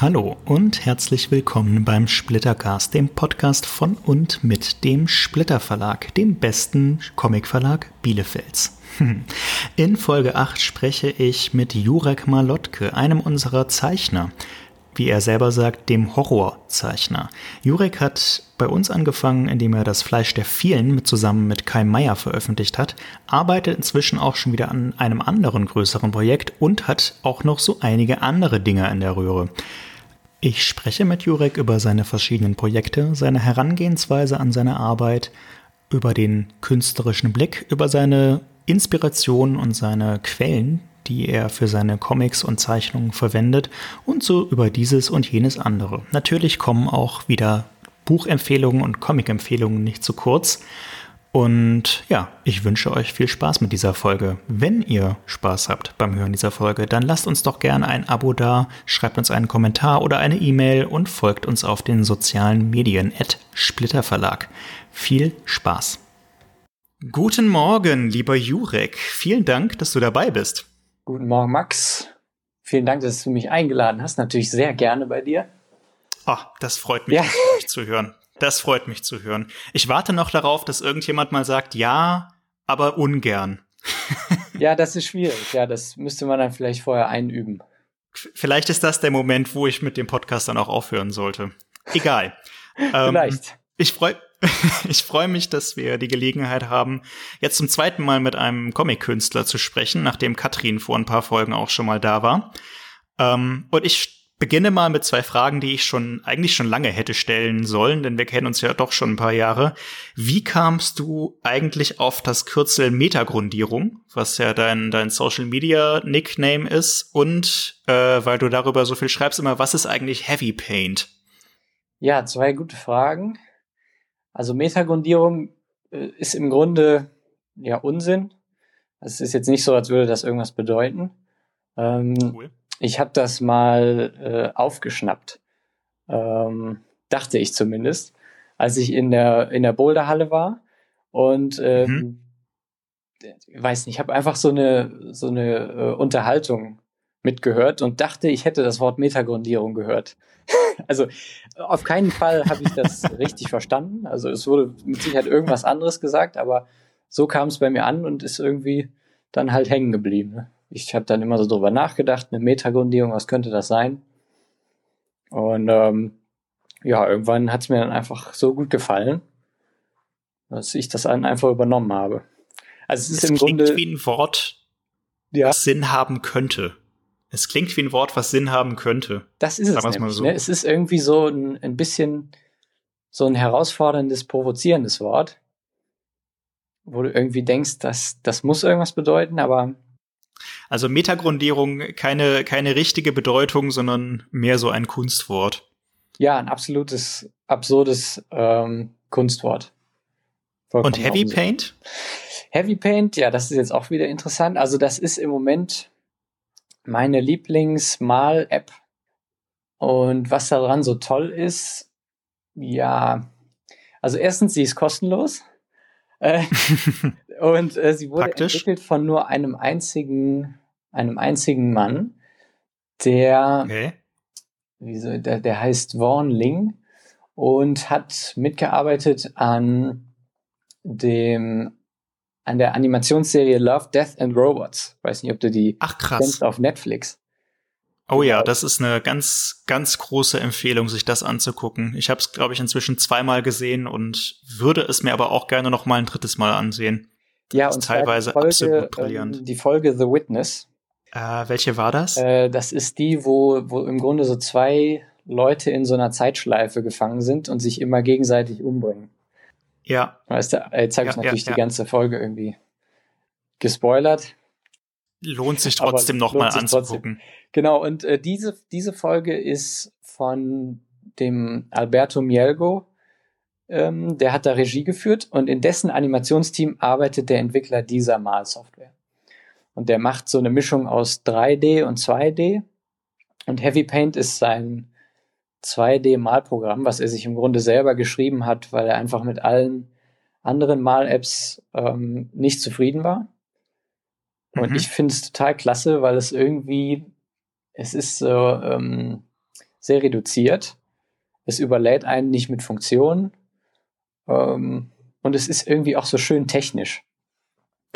Hallo und herzlich willkommen beim Splittercast, dem Podcast von und mit dem Splitter Verlag, dem besten Comicverlag Bielefelds. In Folge 8 spreche ich mit Jurek Malotke, einem unserer Zeichner wie er selber sagt, dem Horrorzeichner. Jurek hat bei uns angefangen, indem er das Fleisch der vielen zusammen mit Kai Meier veröffentlicht hat, arbeitet inzwischen auch schon wieder an einem anderen größeren Projekt und hat auch noch so einige andere Dinge in der Röhre. Ich spreche mit Jurek über seine verschiedenen Projekte, seine Herangehensweise an seine Arbeit, über den künstlerischen Blick, über seine Inspiration und seine Quellen, die er für seine Comics und Zeichnungen verwendet und so über dieses und jenes andere. Natürlich kommen auch wieder Buchempfehlungen und Comic-Empfehlungen nicht zu kurz. Und ja, ich wünsche euch viel Spaß mit dieser Folge. Wenn ihr Spaß habt beim Hören dieser Folge, dann lasst uns doch gerne ein Abo da, schreibt uns einen Kommentar oder eine E-Mail und folgt uns auf den sozialen Medien at Splitter Verlag. Viel Spaß! Guten Morgen, lieber Jurek. Vielen Dank, dass du dabei bist. Guten Morgen, Max. Vielen Dank, dass du mich eingeladen hast. Natürlich sehr gerne bei dir. Oh, das freut mich, ja. mich zu hören. Das freut mich zu hören. Ich warte noch darauf, dass irgendjemand mal sagt, ja, aber ungern. ja, das ist schwierig. Ja, das müsste man dann vielleicht vorher einüben. Vielleicht ist das der Moment, wo ich mit dem Podcast dann auch aufhören sollte. Egal. vielleicht. Ähm, ich freue ich freue mich, dass wir die Gelegenheit haben, jetzt zum zweiten Mal mit einem Comic-Künstler zu sprechen, nachdem Katrin vor ein paar Folgen auch schon mal da war. Ähm, und ich beginne mal mit zwei Fragen, die ich schon eigentlich schon lange hätte stellen sollen, denn wir kennen uns ja doch schon ein paar Jahre. Wie kamst du eigentlich auf das Kürzel Metagrundierung, was ja dein, dein Social Media Nickname ist? Und äh, weil du darüber so viel schreibst, immer, was ist eigentlich Heavy Paint? Ja, zwei gute Fragen. Also Metagrundierung äh, ist im Grunde ja Unsinn. Es ist jetzt nicht so, als würde das irgendwas bedeuten. Ähm, cool. Ich habe das mal äh, aufgeschnappt, ähm, dachte ich zumindest, als ich in der in der Boulderhalle war und ähm, mhm. weiß nicht, ich habe einfach so eine so eine äh, Unterhaltung mitgehört und dachte, ich hätte das Wort Metagrundierung gehört. also auf keinen Fall habe ich das richtig verstanden. Also es wurde mit Sicherheit irgendwas anderes gesagt, aber so kam es bei mir an und ist irgendwie dann halt hängen geblieben. Ne? Ich habe dann immer so drüber nachgedacht, eine Metagrundierung, was könnte das sein? Und ähm, ja, irgendwann hat es mir dann einfach so gut gefallen, dass ich das dann einfach übernommen habe. Also es ist es im klingt Grunde wie ein Wort, ja. das Sinn haben könnte. Es klingt wie ein Wort, was Sinn haben könnte. Das ist es nämlich, so. ne? Es ist irgendwie so ein, ein bisschen so ein herausforderndes, provozierendes Wort, wo du irgendwie denkst, dass das muss irgendwas bedeuten, aber also Metagrundierung keine keine richtige Bedeutung, sondern mehr so ein Kunstwort. Ja, ein absolutes absurdes ähm, Kunstwort. Vollkommen Und Heavy Paint? Heavy Paint, ja, das ist jetzt auch wieder interessant. Also das ist im Moment meine Lieblingsmal-App. Und was daran so toll ist, ja, also erstens, sie ist kostenlos. Äh, und äh, sie wurde Praktisch. entwickelt von nur einem einzigen, einem einzigen Mann, der, okay. wieso, der, der heißt Vaughn Ling und hat mitgearbeitet an dem an der Animationsserie Love, Death and Robots. Weiß nicht, ob du die Ach, krass. kennst auf Netflix. Oh ja, das ist eine ganz, ganz große Empfehlung, sich das anzugucken. Ich habe es, glaube ich, inzwischen zweimal gesehen und würde es mir aber auch gerne noch mal ein drittes Mal ansehen. Das ja, und teilweise Folge, absolut brillant. Ähm, die Folge The Witness. Äh, welche war das? Äh, das ist die, wo, wo im Grunde so zwei Leute in so einer Zeitschleife gefangen sind und sich immer gegenseitig umbringen. Ja. Weißt du, jetzt habe ich ja, natürlich ja, ja. die ganze Folge irgendwie gespoilert. Lohnt sich trotzdem nochmal anzugucken. Trotzdem. Genau, und äh, diese, diese Folge ist von dem Alberto Mielgo. Ähm, der hat da Regie geführt und in dessen Animationsteam arbeitet der Entwickler dieser Malsoftware. Und der macht so eine Mischung aus 3D und 2D. Und Heavy Paint ist sein 2D-Malprogramm, was er sich im Grunde selber geschrieben hat, weil er einfach mit allen anderen Mal-Apps ähm, nicht zufrieden war. Und mhm. ich finde es total klasse, weil es irgendwie, es ist so, ähm, sehr reduziert. Es überlädt einen nicht mit Funktionen. Ähm, und es ist irgendwie auch so schön technisch.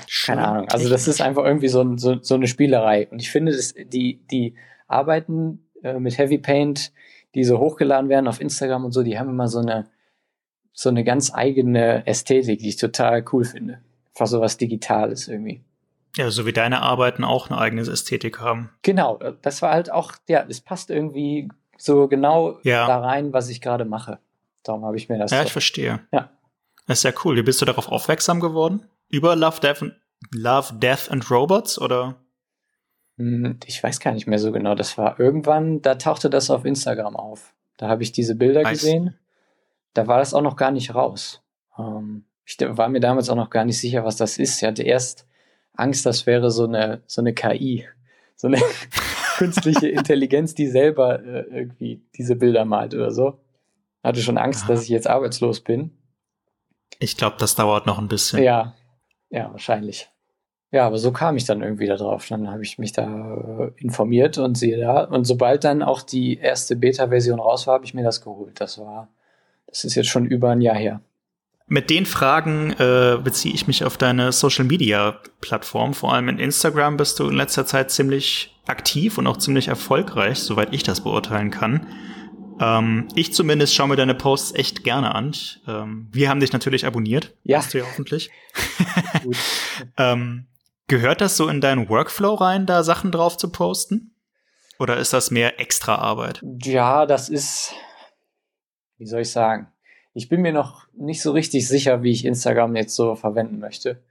Schön Keine Ahnung. Also das ist einfach irgendwie so, so, so eine Spielerei. Und ich finde, dass die, die Arbeiten äh, mit Heavy Paint, die so hochgeladen werden auf Instagram und so, die haben immer so eine, so eine ganz eigene Ästhetik, die ich total cool finde. Einfach so was Digitales irgendwie. Ja, so wie deine Arbeiten auch eine eigene Ästhetik haben. Genau, das war halt auch, ja, es passt irgendwie so genau ja. da rein, was ich gerade mache. Darum habe ich mir das. Ja, so. ich verstehe. Ja. Das ist ja cool. Wie bist du darauf aufmerksam geworden? Über Love, Death, and, Love, Death and Robots oder? Hm, ich weiß gar nicht mehr so genau. Das war irgendwann, da tauchte das auf Instagram auf. Da habe ich diese Bilder nice. gesehen. Da war das auch noch gar nicht raus. Ähm, ich war mir damals auch noch gar nicht sicher, was das ist. Ich hatte erst Angst, das wäre so eine, so eine KI. So eine künstliche Intelligenz, die selber äh, irgendwie diese Bilder malt oder so. Hatte schon Angst, Aha. dass ich jetzt arbeitslos bin. Ich glaube, das dauert noch ein bisschen. Ja, ja, wahrscheinlich. Ja, aber so kam ich dann irgendwie da drauf. Dann habe ich mich da äh, informiert und siehe da. Und sobald dann auch die erste Beta-Version raus war, habe ich mir das geholt. Das war, das ist jetzt schon über ein Jahr her. Mit den Fragen äh, beziehe ich mich auf deine Social Media Plattform. Vor allem in Instagram bist du in letzter Zeit ziemlich aktiv und auch ziemlich erfolgreich, soweit ich das beurteilen kann. Ähm, ich zumindest schaue mir deine Posts echt gerne an. Ähm, wir haben dich natürlich abonniert. Ja. Hast du ja hoffentlich. Ähm, gehört das so in deinen Workflow rein, da Sachen drauf zu posten? Oder ist das mehr extra Arbeit? Ja, das ist, wie soll ich sagen? Ich bin mir noch nicht so richtig sicher, wie ich Instagram jetzt so verwenden möchte.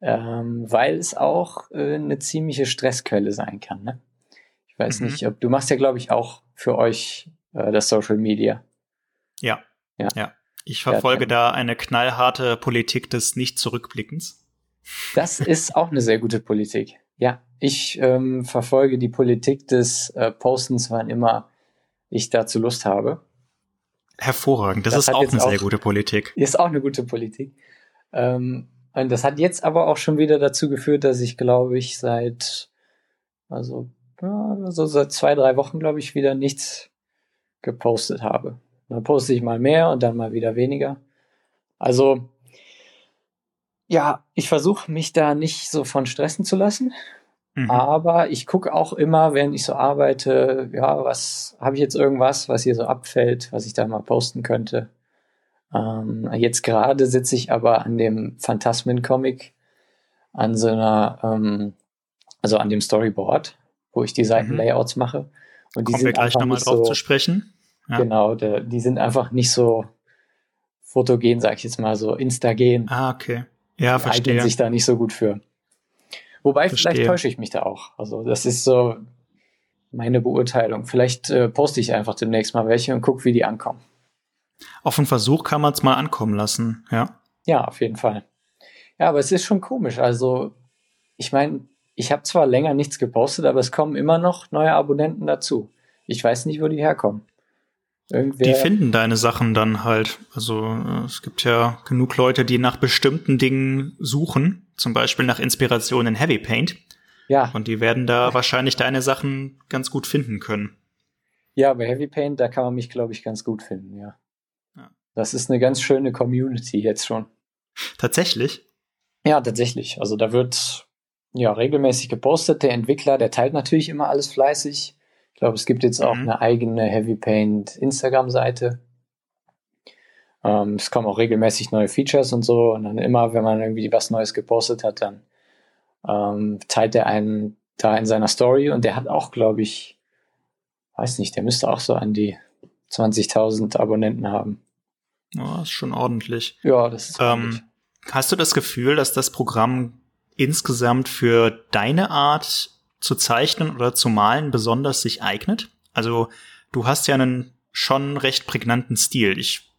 Ähm, weil es auch äh, eine ziemliche Stressquelle sein kann. Ne? Ich weiß mhm. nicht, ob du machst ja, glaube ich, auch für euch äh, das Social Media. Ja. Ja. ja. Ich verfolge ja, da eine knallharte Politik des Nicht-Zurückblickens. Das ist auch eine sehr gute Politik. Ja, ich ähm, verfolge die Politik des äh, Postens, wann immer ich dazu Lust habe. Hervorragend, das, das ist auch eine auch, sehr gute Politik. Ist auch eine gute Politik. Ähm, und das hat jetzt aber auch schon wieder dazu geführt, dass ich, glaube ich, seit, also, ja, also seit zwei, drei Wochen, glaube ich, wieder nichts gepostet habe. Dann poste ich mal mehr und dann mal wieder weniger. Also, ja, ich versuche mich da nicht so von stressen zu lassen. Mhm. Aber ich gucke auch immer, während ich so arbeite, ja, was habe ich jetzt irgendwas, was hier so abfällt, was ich da mal posten könnte. Ähm, jetzt gerade sitze ich aber an dem Phantasmen-Comic, an so einer, ähm, also an dem Storyboard, wo ich die Seitenlayouts mhm. mache. Und die Kommen sind wir gleich nochmal drauf so, zu sprechen. Ja. Genau, der, die sind einfach nicht so fotogen, sag ich jetzt mal, so instagen. Ah, okay. Ja, verstehe. Eignen sich da nicht so gut für. Wobei, verstehe. vielleicht täusche ich mich da auch. Also, das ist so meine Beurteilung. Vielleicht äh, poste ich einfach demnächst mal welche und gucke, wie die ankommen. Auf einen Versuch kann man es mal ankommen lassen, ja. Ja, auf jeden Fall. Ja, aber es ist schon komisch. Also, ich meine, ich habe zwar länger nichts gepostet, aber es kommen immer noch neue Abonnenten dazu. Ich weiß nicht, wo die herkommen. Irgendwer die finden deine Sachen dann halt. Also äh, es gibt ja genug Leute, die nach bestimmten Dingen suchen, zum Beispiel nach Inspiration in Heavy Paint. Ja. Und die werden da wahrscheinlich deine Sachen ganz gut finden können. Ja, bei Heavy Paint, da kann man mich, glaube ich, ganz gut finden, ja. ja. Das ist eine ganz schöne Community jetzt schon. Tatsächlich? Ja, tatsächlich. Also da wird ja regelmäßig gepostet. Der Entwickler, der teilt natürlich immer alles fleißig. Ich glaube, es gibt jetzt auch mhm. eine eigene Heavy Paint Instagram-Seite. Ähm, es kommen auch regelmäßig neue Features und so. Und dann immer, wenn man irgendwie was Neues gepostet hat, dann ähm, teilt er einen da in seiner Story. Und der hat auch, glaube ich, weiß nicht, der müsste auch so an die 20.000 Abonnenten haben. Ja, oh, ist schon ordentlich. Ja, das ist ähm, Hast du das Gefühl, dass das Programm insgesamt für deine Art zu zeichnen oder zu malen besonders sich eignet? Also du hast ja einen schon recht prägnanten Stil. Ich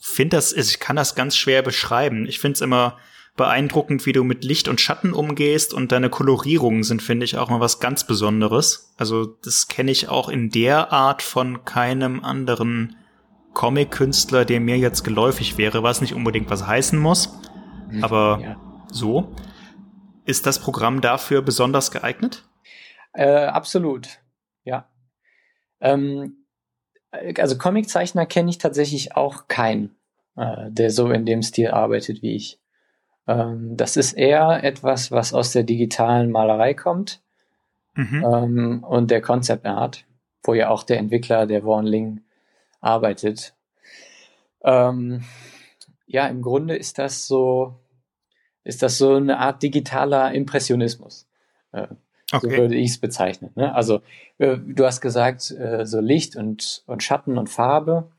finde das, ich kann das ganz schwer beschreiben. Ich finde es immer beeindruckend, wie du mit Licht und Schatten umgehst und deine Kolorierungen sind, finde ich, auch mal was ganz Besonderes. Also das kenne ich auch in der Art von keinem anderen Comic-Künstler, der mir jetzt geläufig wäre, was nicht unbedingt was heißen muss. Mhm. Aber ja. so. Ist das Programm dafür besonders geeignet? Äh, absolut, ja. Ähm, Also Comiczeichner kenne ich tatsächlich auch keinen, äh, der so in dem Stil arbeitet wie ich. Ähm, das ist eher etwas, was aus der digitalen Malerei kommt mhm. ähm, und der Concept Art, wo ja auch der Entwickler, der Warren Ling, arbeitet. Ähm, ja, im Grunde ist das so, ist das so eine Art digitaler Impressionismus. Äh, okay. So würde ich es bezeichnen. Ne? Also äh, du hast gesagt, äh, so Licht und, und Schatten und Farbe.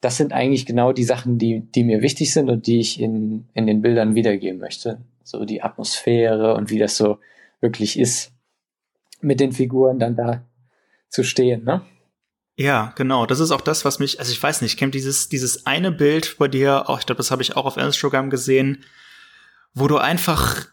Das sind eigentlich genau die Sachen, die, die mir wichtig sind und die ich in, in den Bildern wiedergeben möchte. So die Atmosphäre und wie das so wirklich ist, mit den Figuren dann da zu stehen. Ne? Ja, genau. Das ist auch das, was mich, also ich weiß nicht, ich kenne dieses, dieses eine Bild bei dir, auch, ich glaube, das habe ich auch auf Instagram gesehen, wo du einfach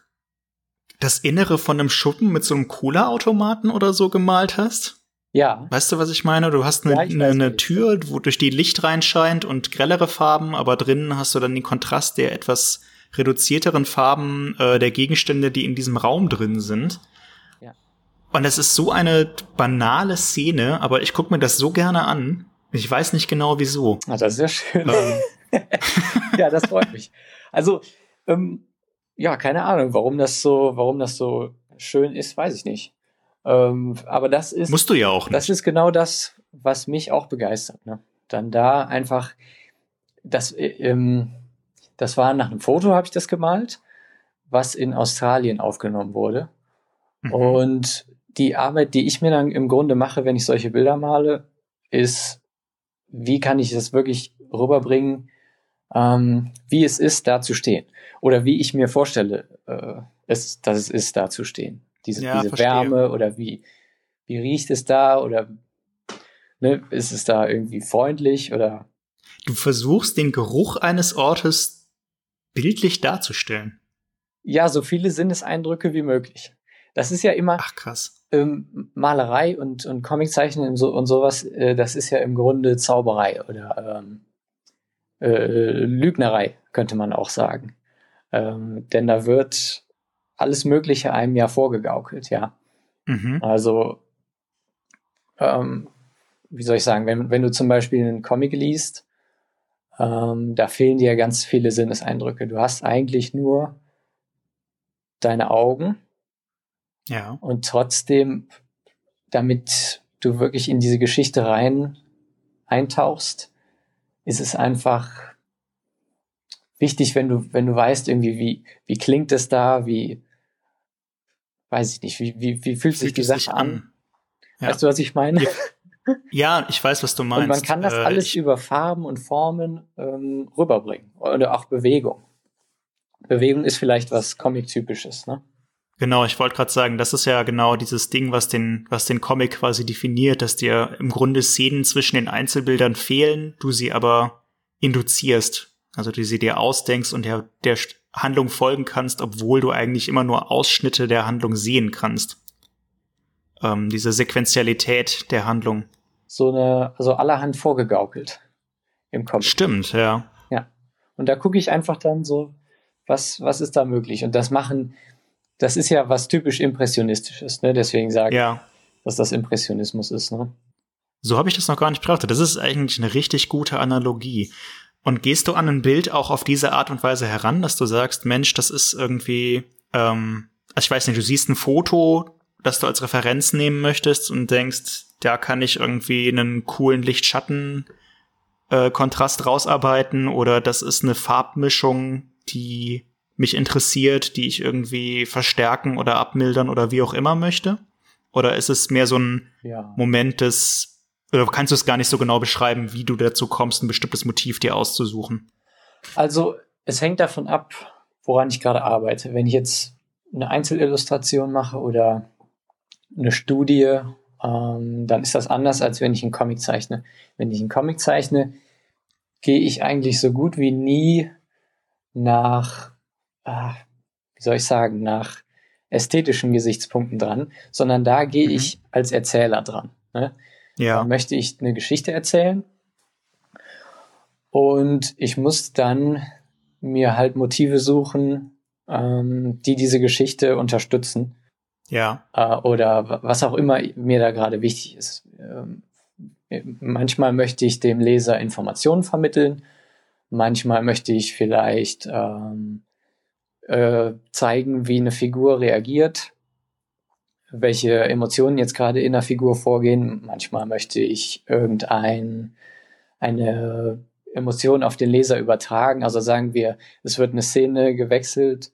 das Innere von einem Schuppen mit so einem Cola-Automaten oder so gemalt hast. Ja. Weißt du, was ich meine? Du hast eine, ja, eine, eine Tür, wo durch die Licht reinscheint und grellere Farben, aber drinnen hast du dann den Kontrast der etwas reduzierteren Farben äh, der Gegenstände, die in diesem Raum drin sind. Ja. Und es ist so eine banale Szene, aber ich gucke mir das so gerne an. Ich weiß nicht genau wieso. Ah, das ist ja schön. Ähm. ja, das freut mich. Also, ähm, ja, keine Ahnung, warum das so, warum das so schön ist, weiß ich nicht. Ähm, aber das ist. Musst du ja auch. Nicht. Das ist genau das, was mich auch begeistert. Ne? Dann da einfach, das, äh, ähm, das war nach einem Foto, habe ich das gemalt, was in Australien aufgenommen wurde. Mhm. Und die Arbeit, die ich mir dann im Grunde mache, wenn ich solche Bilder male, ist, wie kann ich das wirklich rüberbringen, ähm, wie es ist, da zu stehen. Oder wie ich mir vorstelle, äh, es, dass es ist, da zu stehen. Diese, ja, diese Wärme oder wie, wie riecht es da oder ne, ist es da irgendwie freundlich oder. Du versuchst den Geruch eines Ortes bildlich darzustellen. Ja, so viele Sinneseindrücke wie möglich. Das ist ja immer. Ach krass. Ähm, Malerei und, und Comiczeichnen und, so, und sowas, äh, das ist ja im Grunde Zauberei oder ähm, äh, Lügnerei, könnte man auch sagen. Ähm, denn da wird alles Mögliche einem ja vorgegaukelt, ja. Mhm. Also, ähm, wie soll ich sagen, wenn, wenn du zum Beispiel einen Comic liest, ähm, da fehlen dir ganz viele Sinneseindrücke. Du hast eigentlich nur deine Augen. Ja. Und trotzdem, damit du wirklich in diese Geschichte rein eintauchst, ist es einfach wichtig, wenn du, wenn du weißt, irgendwie, wie, wie klingt es da, wie, weiß ich nicht, wie, wie, wie fühlt, sich die Sache an? an? Ja. Weißt du, was ich meine? Ja, ich weiß, was du meinst. Und man kann das äh, alles über Farben und Formen ähm, rüberbringen. Oder auch Bewegung. Bewegung ist vielleicht was Comic-typisches, ne? Genau, ich wollte gerade sagen, das ist ja genau dieses Ding, was den, was den Comic quasi definiert, dass dir im Grunde Szenen zwischen den Einzelbildern fehlen, du sie aber induzierst. Also du sie dir ausdenkst und der, der Handlung folgen kannst, obwohl du eigentlich immer nur Ausschnitte der Handlung sehen kannst. Ähm, diese Sequenzialität der Handlung. So eine, also allerhand vorgegaukelt im Comic. Stimmt, ja. Ja. Und da gucke ich einfach dann so, was, was ist da möglich? Und das machen, das ist ja was typisch Impressionistisches, ne? Deswegen sage ja. ich, dass das Impressionismus ist, ne? So habe ich das noch gar nicht betrachtet. Das ist eigentlich eine richtig gute Analogie. Und gehst du an ein Bild auch auf diese Art und Weise heran, dass du sagst, Mensch, das ist irgendwie, ähm, also ich weiß nicht, du siehst ein Foto, das du als Referenz nehmen möchtest und denkst, da kann ich irgendwie einen coolen Lichtschatten äh, rausarbeiten oder das ist eine Farbmischung, die mich interessiert, die ich irgendwie verstärken oder abmildern oder wie auch immer möchte? Oder ist es mehr so ein ja. Moment des oder kannst du es gar nicht so genau beschreiben, wie du dazu kommst, ein bestimmtes Motiv dir auszusuchen? Also, es hängt davon ab, woran ich gerade arbeite. Wenn ich jetzt eine Einzelillustration mache oder eine Studie, ähm, dann ist das anders, als wenn ich einen Comic zeichne. Wenn ich einen Comic zeichne, gehe ich eigentlich so gut wie nie nach, äh, wie soll ich sagen, nach ästhetischen Gesichtspunkten dran, sondern da gehe mhm. ich als Erzähler dran. Ne? Ja. Dann möchte ich eine Geschichte erzählen. Und ich muss dann mir halt Motive suchen, ähm, die diese Geschichte unterstützen. Ja. Äh, oder was auch immer mir da gerade wichtig ist. Ähm, manchmal möchte ich dem Leser Informationen vermitteln, manchmal möchte ich vielleicht ähm, äh, zeigen, wie eine Figur reagiert, welche Emotionen jetzt gerade in der Figur vorgehen. Manchmal möchte ich irgendein eine Emotion auf den Leser übertragen. Also sagen wir, es wird eine Szene gewechselt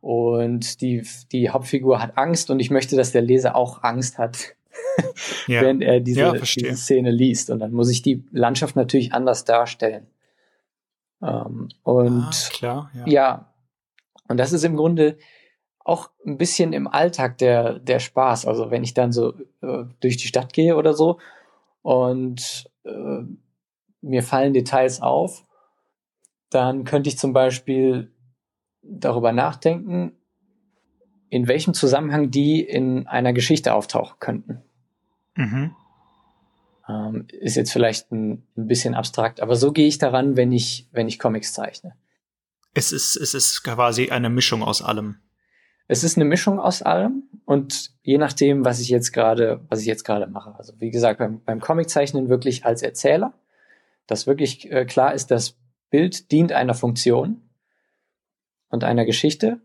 und die, die Hauptfigur hat Angst und ich möchte, dass der Leser auch Angst hat, ja. wenn er diese, ja, diese, Szene liest. Und dann muss ich die Landschaft natürlich anders darstellen. Ähm, und ah, klar, ja. ja, und das ist im Grunde auch ein bisschen im Alltag der, der Spaß. Also wenn ich dann so äh, durch die Stadt gehe oder so und äh, mir fallen Details auf, dann könnte ich zum Beispiel darüber nachdenken, in welchem Zusammenhang die in einer Geschichte auftauchen könnten. Mhm. Ähm, ist jetzt vielleicht ein, ein, bisschen abstrakt, aber so gehe ich daran, wenn ich, wenn ich Comics zeichne. Es ist, es ist quasi eine Mischung aus allem. Es ist eine Mischung aus allem und je nachdem, was ich jetzt gerade, was ich jetzt gerade mache. Also wie gesagt, beim, beim Comiczeichnen wirklich als Erzähler, dass wirklich äh, klar ist, das Bild dient einer Funktion und einer Geschichte.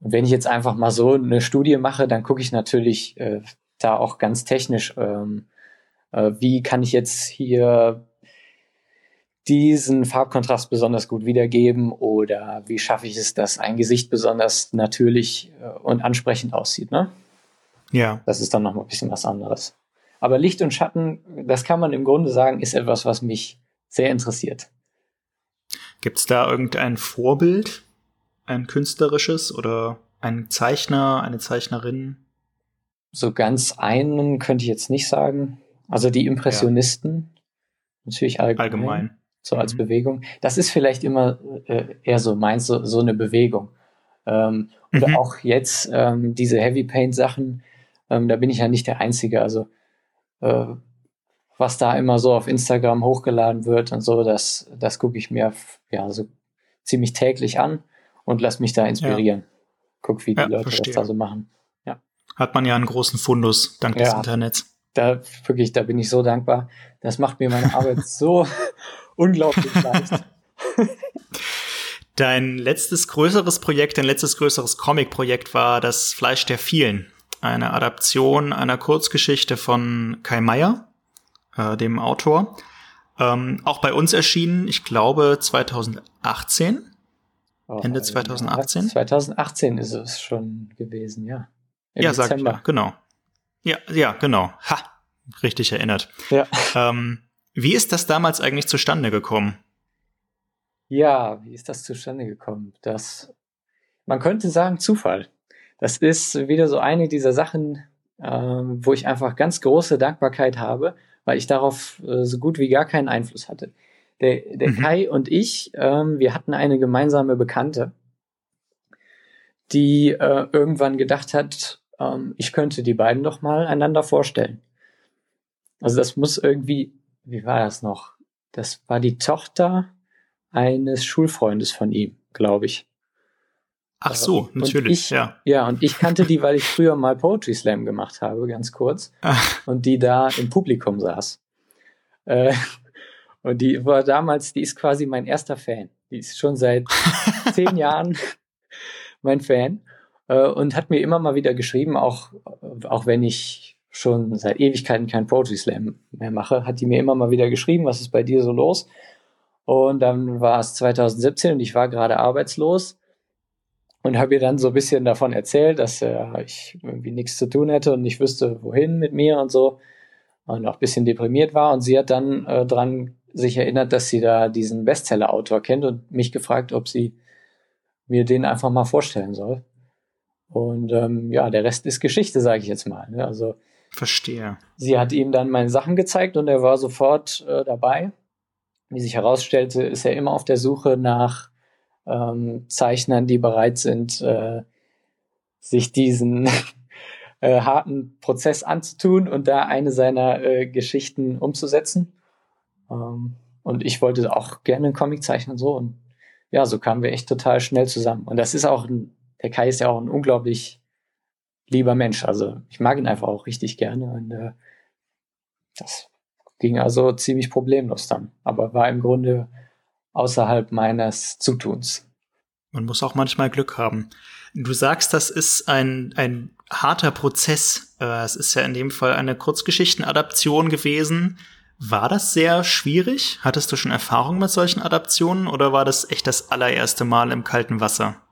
Und wenn ich jetzt einfach mal so eine Studie mache, dann gucke ich natürlich äh, da auch ganz technisch, ähm, äh, wie kann ich jetzt hier diesen Farbkontrast besonders gut wiedergeben oder wie schaffe ich es, dass ein Gesicht besonders natürlich äh, und ansprechend aussieht, ne? Ja. Das ist dann noch mal ein bisschen was anderes. Aber Licht und Schatten, das kann man im Grunde sagen, ist etwas, was mich sehr interessiert. Gibt es da irgendein Vorbild, ein künstlerisches oder ein Zeichner, eine Zeichnerin? So ganz einen könnte ich jetzt nicht sagen. Also die Impressionisten, ja. natürlich allgemein. allgemein so als mhm. Bewegung. Das ist vielleicht immer äh, eher so meins, so, so eine Bewegung. Ähm, mhm. Oder auch jetzt ähm, diese Heavy Paint Sachen, ähm, da bin ich ja nicht der Einzige. Also äh, was da immer so auf Instagram hochgeladen wird und so, das, das gucke ich mir ja so ziemlich täglich an und lass mich da inspirieren. Ja. Guck, wie die ja, Leute verstehe. das da so machen. Ja. Hat man ja einen großen Fundus dank ja, des Internets. Da wirklich, da bin ich so dankbar. Das macht mir meine Arbeit so unglaublich leicht. Dein letztes größeres Projekt, dein letztes größeres Comic-Projekt war das Fleisch der vielen. Eine Adaption einer Kurzgeschichte von Kai Meier, äh, dem Autor. Ähm, auch bei uns erschienen, ich glaube 2018. Oh, Ende 2018? 2018 ist es schon gewesen, ja. Im ja, sag ich ja, genau. Ja, ja, genau. Ha, richtig erinnert. Ja. Ähm, wie ist das damals eigentlich zustande gekommen? Ja, wie ist das zustande gekommen? Das, man könnte sagen Zufall. Das ist wieder so eine dieser Sachen, äh, wo ich einfach ganz große Dankbarkeit habe, weil ich darauf äh, so gut wie gar keinen Einfluss hatte. Der, der mhm. Kai und ich, ähm, wir hatten eine gemeinsame Bekannte, die äh, irgendwann gedacht hat, ähm, ich könnte die beiden doch mal einander vorstellen. Also das muss irgendwie wie war das noch? Das war die Tochter eines Schulfreundes von ihm, glaube ich. Ach so, natürlich, ich, ja. Ja, und ich kannte die, weil ich früher mal Poetry Slam gemacht habe, ganz kurz. Ach. Und die da im Publikum saß. Äh, und die war damals, die ist quasi mein erster Fan. Die ist schon seit zehn Jahren mein Fan äh, und hat mir immer mal wieder geschrieben, auch, auch wenn ich schon seit Ewigkeiten kein Poetry Slam mehr mache, hat die mir immer mal wieder geschrieben, was ist bei dir so los? Und dann war es 2017 und ich war gerade arbeitslos und habe ihr dann so ein bisschen davon erzählt, dass äh, ich irgendwie nichts zu tun hätte und nicht wüsste, wohin mit mir und so und auch ein bisschen deprimiert war. Und sie hat dann äh, dran sich erinnert, dass sie da diesen Bestseller-Autor kennt und mich gefragt, ob sie mir den einfach mal vorstellen soll. Und ähm, ja, der Rest ist Geschichte, sage ich jetzt mal. Ne? Also Verstehe. Sie hat ihm dann meine Sachen gezeigt und er war sofort äh, dabei. Wie sich herausstellte, ist er immer auf der Suche nach ähm, Zeichnern, die bereit sind, äh, sich diesen äh, harten Prozess anzutun und da eine seiner äh, Geschichten umzusetzen. Ähm, und ich wollte auch gerne einen Comic zeichnen so und ja, so kamen wir echt total schnell zusammen. Und das ist auch ein, der Kai ist ja auch ein unglaublich lieber Mensch. Also ich mag ihn einfach auch richtig gerne und äh, das ging also ziemlich problemlos dann, aber war im Grunde außerhalb meines Zutuns. Man muss auch manchmal Glück haben. Du sagst, das ist ein, ein harter Prozess. Äh, es ist ja in dem Fall eine Kurzgeschichtenadaption gewesen. War das sehr schwierig? Hattest du schon Erfahrung mit solchen Adaptionen oder war das echt das allererste Mal im kalten Wasser?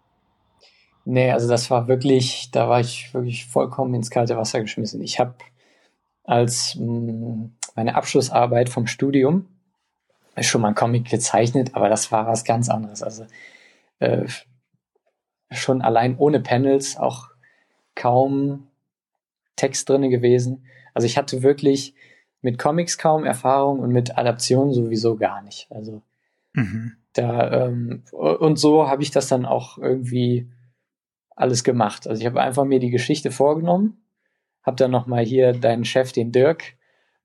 Nee, also das war wirklich, da war ich wirklich vollkommen ins kalte Wasser geschmissen. Ich habe als mh, mm, meine Abschlussarbeit vom Studium schon mal einen Comic gezeichnet, aber das war was ganz anderes. Also äh, schon allein ohne Panels auch kaum Text drinne gewesen. Also ich hatte wirklich mit Comics kaum Erfahrung und mit Adaptionen sowieso gar nicht. Also mhm. da ähm, und so habe ich das dann auch irgendwie alles gemacht. Also ich habe einfach mir die Geschichte vorgenommen, habe dann noch mal hier deinen Chef, den Dirk,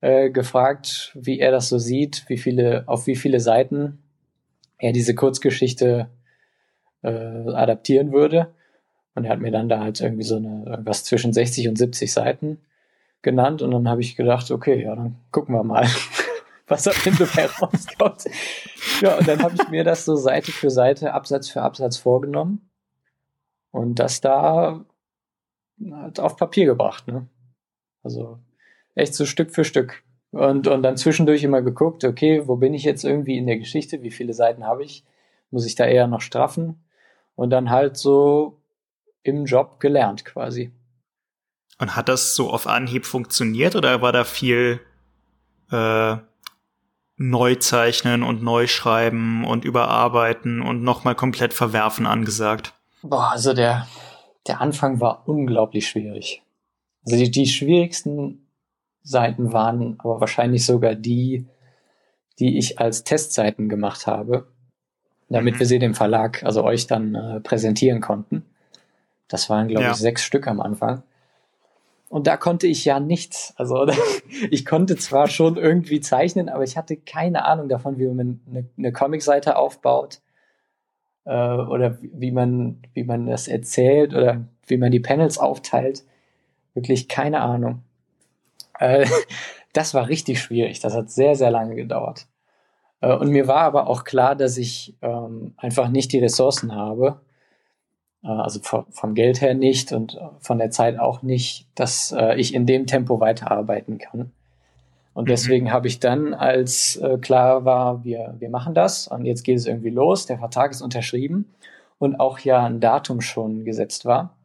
äh, gefragt, wie er das so sieht, wie viele auf wie viele Seiten er diese Kurzgeschichte äh, adaptieren würde. Und er hat mir dann da halt irgendwie so eine, irgendwas zwischen 60 und 70 Seiten genannt. Und dann habe ich gedacht, okay, ja, dann gucken wir mal, was am Ende herauskommt. Ja, und dann habe ich mir das so Seite für Seite, Absatz für Absatz vorgenommen. Und das da halt auf Papier gebracht, ne? Also echt so Stück für Stück. Und, und dann zwischendurch immer geguckt, okay, wo bin ich jetzt irgendwie in der Geschichte? Wie viele Seiten habe ich? Muss ich da eher noch straffen? Und dann halt so im Job gelernt quasi. Und hat das so auf Anhieb funktioniert oder war da viel äh, Neuzeichnen und Neuschreiben und Überarbeiten und nochmal komplett verwerfen angesagt? Boah, also der, der Anfang war unglaublich schwierig. Also die, die schwierigsten Seiten waren aber wahrscheinlich sogar die, die ich als Testseiten gemacht habe, damit mhm. wir sie dem Verlag, also euch dann äh, präsentieren konnten. Das waren, glaube ja. ich, sechs Stück am Anfang. Und da konnte ich ja nichts. Also ich konnte zwar schon irgendwie zeichnen, aber ich hatte keine Ahnung davon, wie man eine, eine Comicseite aufbaut äh, oder wie man, wie man das erzählt oder wie man die Panels aufteilt. Wirklich keine Ahnung. Äh, das war richtig schwierig. Das hat sehr, sehr lange gedauert. Äh, und mir war aber auch klar, dass ich ähm, einfach nicht die Ressourcen habe, äh, also vom Geld her nicht und äh, von der Zeit auch nicht, dass äh, ich in dem Tempo weiterarbeiten kann. Und mhm. deswegen habe ich dann, als klar war, wir, wir machen das und jetzt geht es irgendwie los, der Vertrag ist unterschrieben und auch ja ein Datum schon gesetzt war,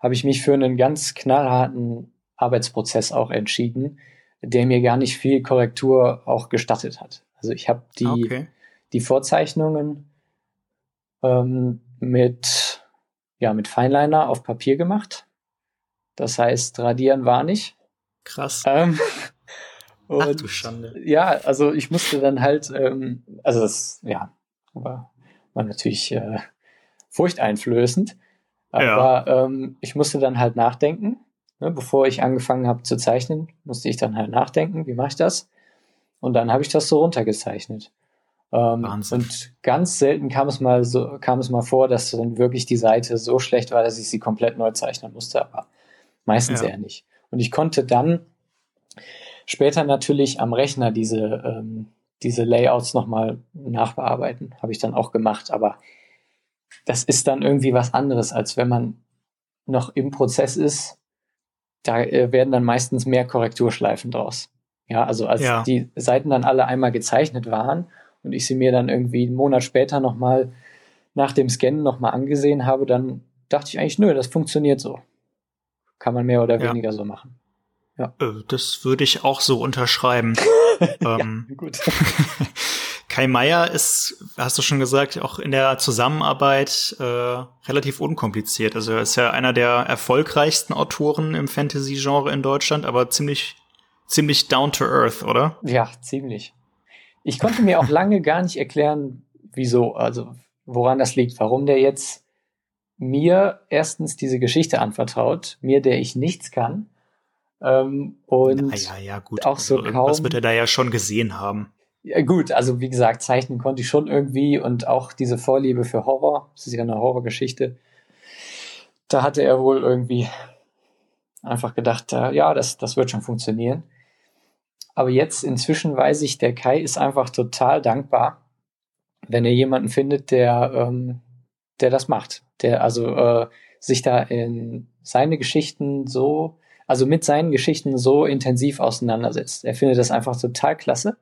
habe ich mich für einen ganz knallharten Arbeitsprozess auch entschieden, der mir gar nicht viel Korrektur auch gestattet hat. Also ich habe die, okay. die Vorzeichnungen ähm, mit, ja, mit Feinliner auf Papier gemacht. Das heißt, radieren war nicht. Krass. Ähm, und, Ach du Schande. Ja, also ich musste dann halt, ähm, also das, ja, war, war natürlich äh, furchteinflößend. Aber ja. ähm, ich musste dann halt nachdenken. Ne, bevor ich angefangen habe zu zeichnen, musste ich dann halt nachdenken, wie mache ich das? Und dann habe ich das so runtergezeichnet. Ähm, und ganz selten kam es mal so, kam es mal vor, dass dann wirklich die Seite so schlecht war, dass ich sie komplett neu zeichnen musste, aber meistens ja. eher nicht. Und ich konnte dann später natürlich am Rechner diese, ähm, diese Layouts nochmal nachbearbeiten. Habe ich dann auch gemacht, aber das ist dann irgendwie was anderes, als wenn man noch im Prozess ist. Da äh, werden dann meistens mehr Korrekturschleifen draus. Ja, also als ja. die Seiten dann alle einmal gezeichnet waren und ich sie mir dann irgendwie einen Monat später nochmal nach dem Scannen nochmal angesehen habe, dann dachte ich eigentlich, nö, das funktioniert so. Kann man mehr oder ja. weniger so machen. Ja. Äh, das würde ich auch so unterschreiben. ähm, ja, gut. Kai Meier ist, hast du schon gesagt, auch in der Zusammenarbeit äh, relativ unkompliziert. Also er ist ja einer der erfolgreichsten Autoren im Fantasy-Genre in Deutschland, aber ziemlich, ziemlich down to earth, oder? Ja, ziemlich. Ich konnte mir auch lange gar nicht erklären, wieso, also woran das liegt, warum der jetzt mir erstens diese Geschichte anvertraut, mir, der ich nichts kann. Ähm, und ja, ja, ja, gut. auch so also, kaum. Was wird er da ja schon gesehen haben? Ja, gut, also wie gesagt, zeichnen konnte ich schon irgendwie und auch diese Vorliebe für Horror, das ist ja eine Horrorgeschichte, da hatte er wohl irgendwie einfach gedacht, ja, das, das wird schon funktionieren. aber jetzt inzwischen weiß ich, der Kai ist einfach total dankbar, wenn er jemanden findet, der, ähm, der das macht. Der also äh, sich da in seine Geschichten so, also mit seinen Geschichten so intensiv auseinandersetzt. Er findet das einfach total klasse.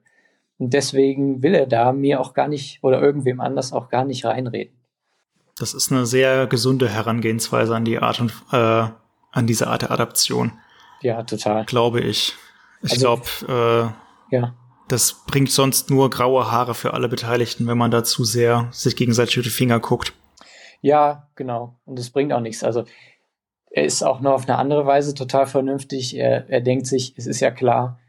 Und deswegen will er da mir auch gar nicht oder irgendwem anders auch gar nicht reinreden. Das ist eine sehr gesunde Herangehensweise an die Art und äh, an diese Art der Adaption. Ja, total. Glaube ich. Ich also, glaube, äh, ja. das bringt sonst nur graue Haare für alle Beteiligten, wenn man da zu sehr sich gegenseitig über die Finger guckt. Ja, genau. Und das bringt auch nichts. Also er ist auch noch auf eine andere Weise total vernünftig. Er, er denkt sich, es ist ja klar,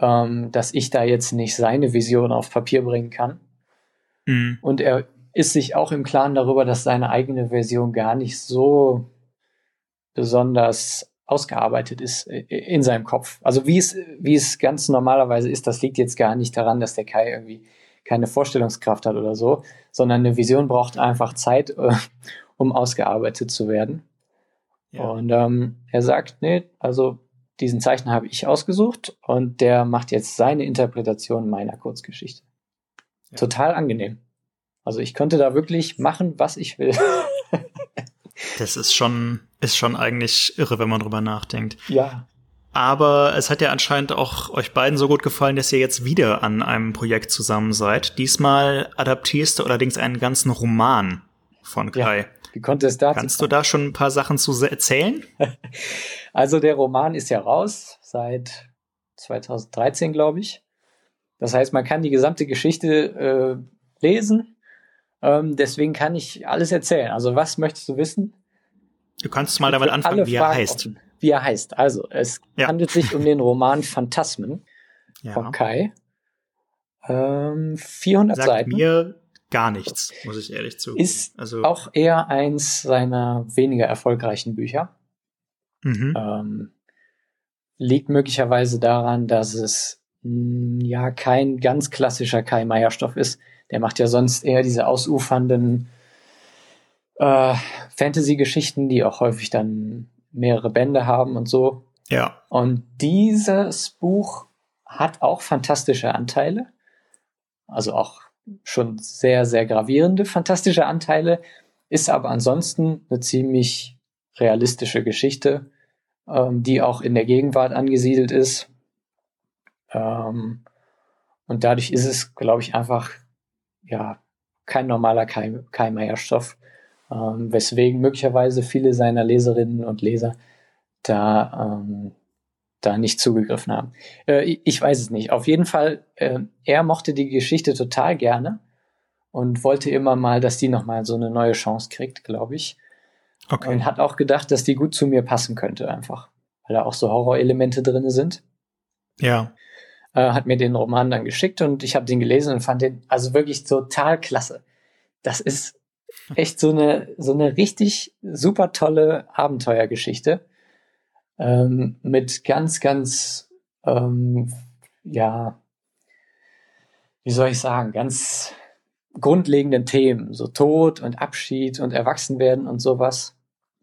ähm, dass ich da jetzt nicht seine Vision auf Papier bringen kann. Mhm. Und er ist sich auch im Klaren darüber, dass seine eigene Version gar nicht so besonders ausgearbeitet ist äh, in seinem Kopf. Also wie es, wie es ganz normalerweise ist, das liegt jetzt gar nicht daran, dass der Kai irgendwie keine Vorstellungskraft hat oder so, sondern eine Vision braucht einfach Zeit, äh, um ausgearbeitet zu werden. Ja. Und ähm, er sagt, nee, also diesen Zeichner habe ich ausgesucht und der macht jetzt seine Interpretation meiner Kurzgeschichte. Ja. Total angenehm. Also ich könnte da wirklich machen, was ich will. das ist schon, ist schon eigentlich irre, wenn man drüber nachdenkt. Ja. Aber es hat ja anscheinend auch euch beiden so gut gefallen, dass ihr jetzt wieder an einem Projekt zusammen seid. Diesmal adaptierst du allerdings einen ganzen Roman von Kai. Ja, wie konnte es dazu Kannst du da schon ein paar Sachen zu erzählen? also der Roman ist ja raus seit 2013, glaube ich. Das heißt, man kann die gesamte Geschichte äh, lesen. Ähm, deswegen kann ich alles erzählen. Also was möchtest du wissen? Du kannst mal damit anfangen, wie er heißt. Offen wie er heißt. Also, es ja. handelt sich um den Roman Phantasmen ja. von Kai. Ähm, 400 Sagt Seiten. mir gar nichts, muss ich ehrlich zugeben. Ist also, auch eher eins seiner weniger erfolgreichen Bücher. Mhm. Ähm, liegt möglicherweise daran, dass es mh, hm, ja kein ganz klassischer Kai Meier-Stoff ist. Der macht ja sonst eher diese ausufernden äh, Fantasy-Geschichten, die auch häufig dann mehrere Bände haben und so. Ja. Und dieses Buch hat auch fantastische Anteile. Also auch schon sehr, sehr gravierende fantastische Anteile, ist aber ansonsten eine ziemlich realistische Geschichte, ähm, die auch in der Gegenwart angesiedelt ist. Ähm, und dadurch ist es, glaube ich, einfach ja kein normaler Keim Keimmeierstoff, ähm, weswegen möglicherweise viele seiner Leserinnen und Leser da, ähm, da nicht zugegriffen haben. Äh, ich weiß es nicht. Auf jeden Fall, äh, er mochte die Geschichte total gerne und wollte immer mal, dass die nochmal so eine neue Chance kriegt, glaube ich. Okay. Und hat auch gedacht, dass die gut zu mir passen könnte, einfach. Weil da auch so Horrorelemente drin sind. Ja. Äh, hat mir den Roman dann geschickt und ich habe den gelesen und fand den also wirklich total klasse. Das ist echt so eine, so eine richtig super tolle Abenteuergeschichte. Ähm, mit ganz, ganz, ähm, ja, wie soll ich sagen, ganz grundlegenden Themen, so Tod und Abschied und Erwachsenwerden und sowas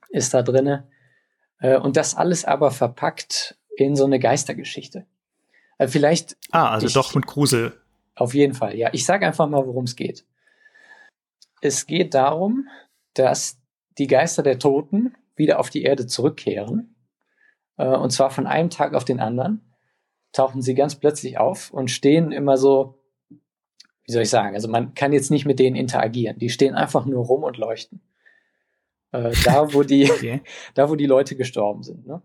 ist da drinne. Äh, und das alles aber verpackt in so eine Geistergeschichte. Äh, vielleicht. Ah, also ich, doch mit Grusel. Auf jeden Fall, ja. Ich sage einfach mal, worum es geht. Es geht darum, dass die Geister der Toten wieder auf die Erde zurückkehren. Äh, und zwar von einem Tag auf den anderen tauchen sie ganz plötzlich auf und stehen immer so, wie soll ich sagen, also man kann jetzt nicht mit denen interagieren. Die stehen einfach nur rum und leuchten. Äh, da, wo die, okay. da, wo die Leute gestorben sind. Ne?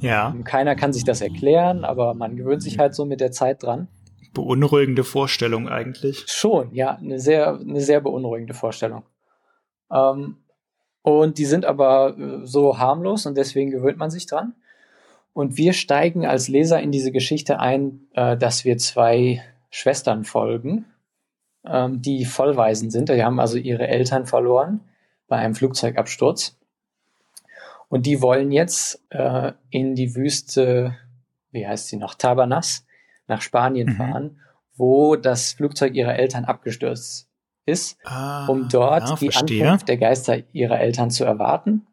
Ja. Keiner kann sich das erklären, aber man gewöhnt sich halt so mit der Zeit dran beunruhigende Vorstellung eigentlich. Schon, ja, eine sehr, eine sehr beunruhigende Vorstellung. Ähm, und die sind aber äh, so harmlos und deswegen gewöhnt man sich dran. Und wir steigen als Leser in diese Geschichte ein, äh, dass wir zwei Schwestern folgen, ähm, die Vollweisen sind. Die haben also ihre Eltern verloren bei einem Flugzeugabsturz. Und die wollen jetzt äh, in die Wüste, wie heißt sie noch, Tabernas, nach Spanien mhm. fahren, wo das Flugzeug ihrer Eltern abgestürzt ist, ah, um dort ja, die Ankunft der Geister ihrer Eltern zu erwarten,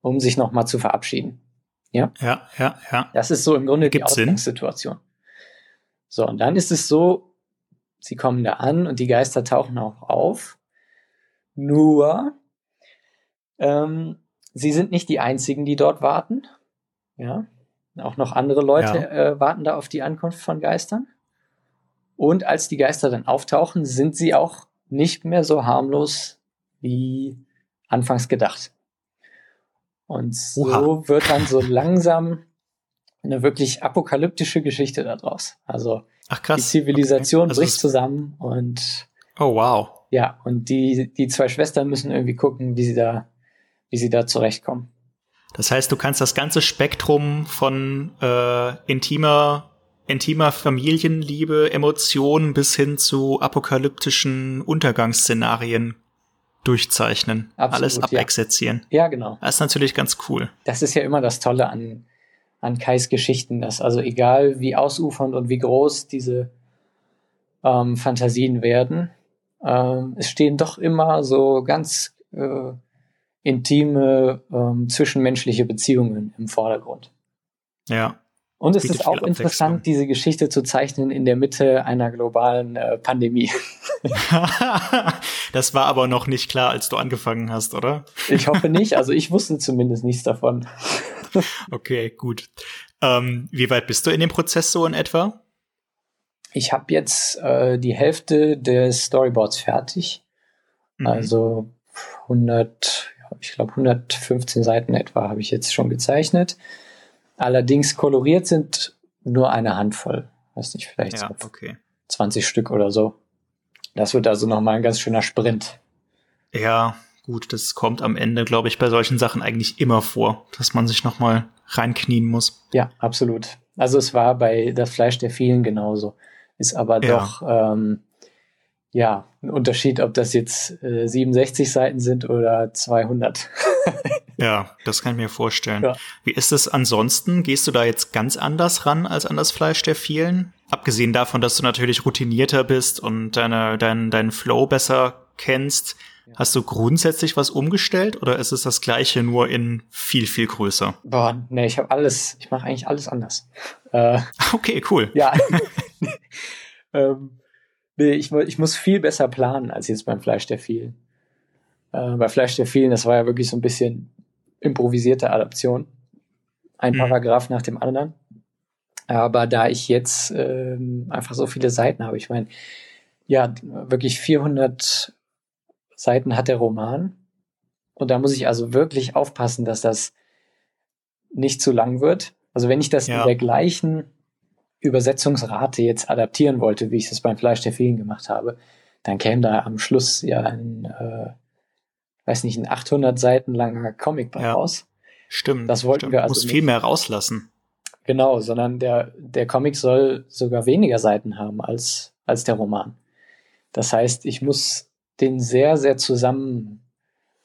um sich nochmal zu verabschieden. Ja, ja, ja. ja. Das ist so im Grunde Gibt die Ausgangssituation. So, und dann ist es so, sie kommen da an und die Geister tauchen auch auf. Nur, ähm, sie sind nicht die einzigen, die dort warten. Ja, auch noch andere Leute ja. äh, warten da auf die Ankunft von Geistern. Und als die Geister dann auftauchen, sind sie auch nicht mehr so harmlos wie anfangs gedacht. Und so Oha. wird dann so langsam eine wirklich apokalyptische Geschichte daraus. Also Ach, die Zivilisation okay. also bricht zusammen und Oh wow. Ja, und die, die zwei Schwestern müssen irgendwie gucken, wie sie da, wie sie da zurechtkommen. Das heißt, du kannst das ganze Spektrum von äh, intimer, intimer Familienliebe, Emotionen bis hin zu apokalyptischen Untergangsszenarien durchzeichnen, Absolut, alles abexerzieren. Ja. ja, genau. Das ist natürlich ganz cool. Das ist ja immer das Tolle an, an Kais Geschichten, dass also egal wie ausufernd und wie groß diese ähm, Fantasien werden, ähm, es stehen doch immer so ganz äh, intime ähm, zwischenmenschliche Beziehungen im Vordergrund. Ja. Und es ist auch interessant, diese Geschichte zu zeichnen in der Mitte einer globalen äh, Pandemie. das war aber noch nicht klar, als du angefangen hast, oder? ich hoffe nicht. Also ich wusste zumindest nichts davon. okay, gut. Ähm, wie weit bist du in dem Prozess so in etwa? Ich habe jetzt äh, die Hälfte des Storyboards fertig. Mhm. Also 100, ich glaube 115 Seiten etwa habe ich jetzt schon gezeichnet. Allerdings koloriert sind nur eine Handvoll. Weiß nicht, vielleicht ja, so okay. 20 Stück oder so. Das wird also nochmal ein ganz schöner Sprint. Ja, gut, das kommt am Ende, glaube ich, bei solchen Sachen eigentlich immer vor, dass man sich nochmal reinknien muss. Ja, absolut. Also es war bei Das Fleisch der vielen genauso. Ist aber ja. doch ähm, ja ein Unterschied, ob das jetzt äh, 67 Seiten sind oder 200. Ja, das kann ich mir vorstellen. Ja. Wie ist es ansonsten? Gehst du da jetzt ganz anders ran als an das Fleisch der vielen? Abgesehen davon, dass du natürlich routinierter bist und deine, dein, deinen Flow besser kennst, hast du grundsätzlich was umgestellt oder ist es das gleiche nur in viel, viel größer? Boah, nee, ich habe alles, ich mache eigentlich alles anders. Äh, okay, cool. Ja. ähm, nee, ich, ich muss viel besser planen als jetzt beim Fleisch der vielen. Äh, bei Fleisch der vielen, das war ja wirklich so ein bisschen improvisierte Adaption. Ein mhm. Paragraph nach dem anderen. Aber da ich jetzt ähm, einfach so viele Seiten habe, ich meine, ja, wirklich 400 Seiten hat der Roman. Und da muss ich also wirklich aufpassen, dass das nicht zu lang wird. Also wenn ich das ja. in der gleichen Übersetzungsrate jetzt adaptieren wollte, wie ich das beim Fleisch der Feen gemacht habe, dann käme da am Schluss ja ein äh, weiß nicht, ein 800 Seiten langer Comic ja. raus. Stimmt. Das wollten stimmt. wir also Muss viel mehr rauslassen. Genau, sondern der, der Comic soll sogar weniger Seiten haben als, als der Roman. Das heißt, ich muss den sehr, sehr zusammen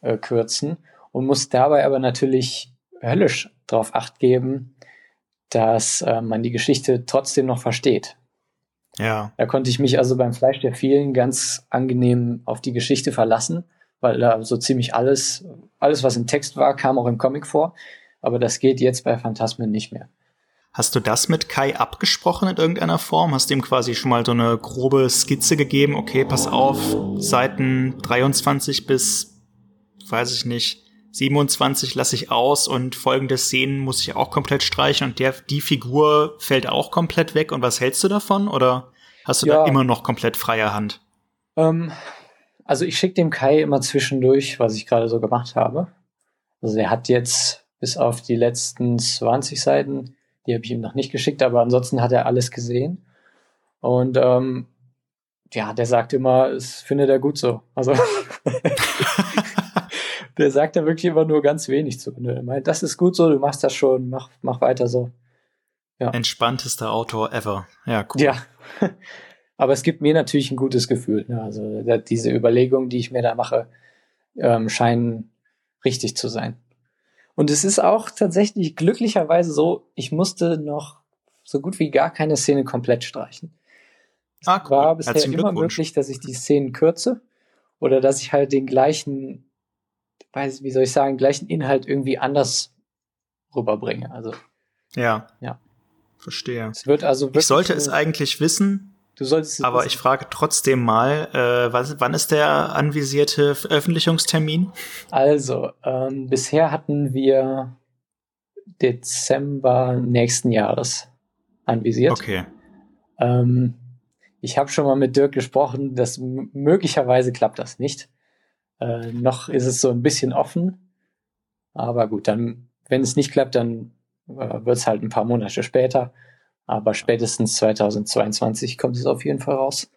äh, kürzen und muss dabei aber natürlich höllisch darauf acht geben, dass äh, man die Geschichte trotzdem noch versteht. Ja. Da konnte ich mich also beim Fleisch der vielen ganz angenehm auf die Geschichte verlassen weil da so ziemlich alles, alles, was im Text war, kam auch im Comic vor. Aber das geht jetzt bei Phantasmen nicht mehr. Hast du das mit Kai abgesprochen in irgendeiner Form? Hast du ihm quasi schon mal so eine grobe Skizze gegeben? Okay, pass auf, Seiten 23 bis, weiß ich nicht, 27 lasse ich aus und folgende Szenen muss ich auch komplett streichen und der, die Figur fällt auch komplett weg. Und was hältst du davon? Oder hast du ja, da immer noch komplett freie Hand? Ähm, also ich schicke dem Kai immer zwischendurch, was ich gerade so gemacht habe. Also er hat jetzt bis auf die letzten 20 Seiten, die habe ich ihm noch nicht geschickt, aber ansonsten hat er alles gesehen. Und ähm, ja, der sagt immer, es findet er gut so. Also der sagt da wirklich immer nur ganz wenig zu. Er meint, das ist gut so, du machst das schon, mach, mach weiter so. Ja. Entspanntester Autor ever. Ja, cool. Ja. Aber es gibt mir natürlich ein gutes Gefühl. Ne? Also diese Überlegungen, die ich mir da mache, ähm, scheinen richtig zu sein. Und es ist auch tatsächlich glücklicherweise so, ich musste noch so gut wie gar keine Szene komplett streichen. Es ah, cool. war bisher immer möglich, dass ich die Szenen kürze oder dass ich halt den gleichen, weiß, wie soll ich sagen, gleichen Inhalt irgendwie anders rüberbringe. Also ja, ja, verstehe. Es wird also ich sollte es eigentlich wissen. Du solltest es aber wissen. ich frage trotzdem mal, äh, was, wann ist der anvisierte Veröffentlichungstermin? Also ähm, bisher hatten wir Dezember nächsten Jahres anvisiert. Okay. Ähm, ich habe schon mal mit Dirk gesprochen, dass möglicherweise klappt das nicht. Äh, noch ist es so ein bisschen offen. Aber gut, dann, wenn es nicht klappt, dann äh, wird es halt ein paar Monate später. Aber spätestens 2022 kommt es auf jeden Fall raus.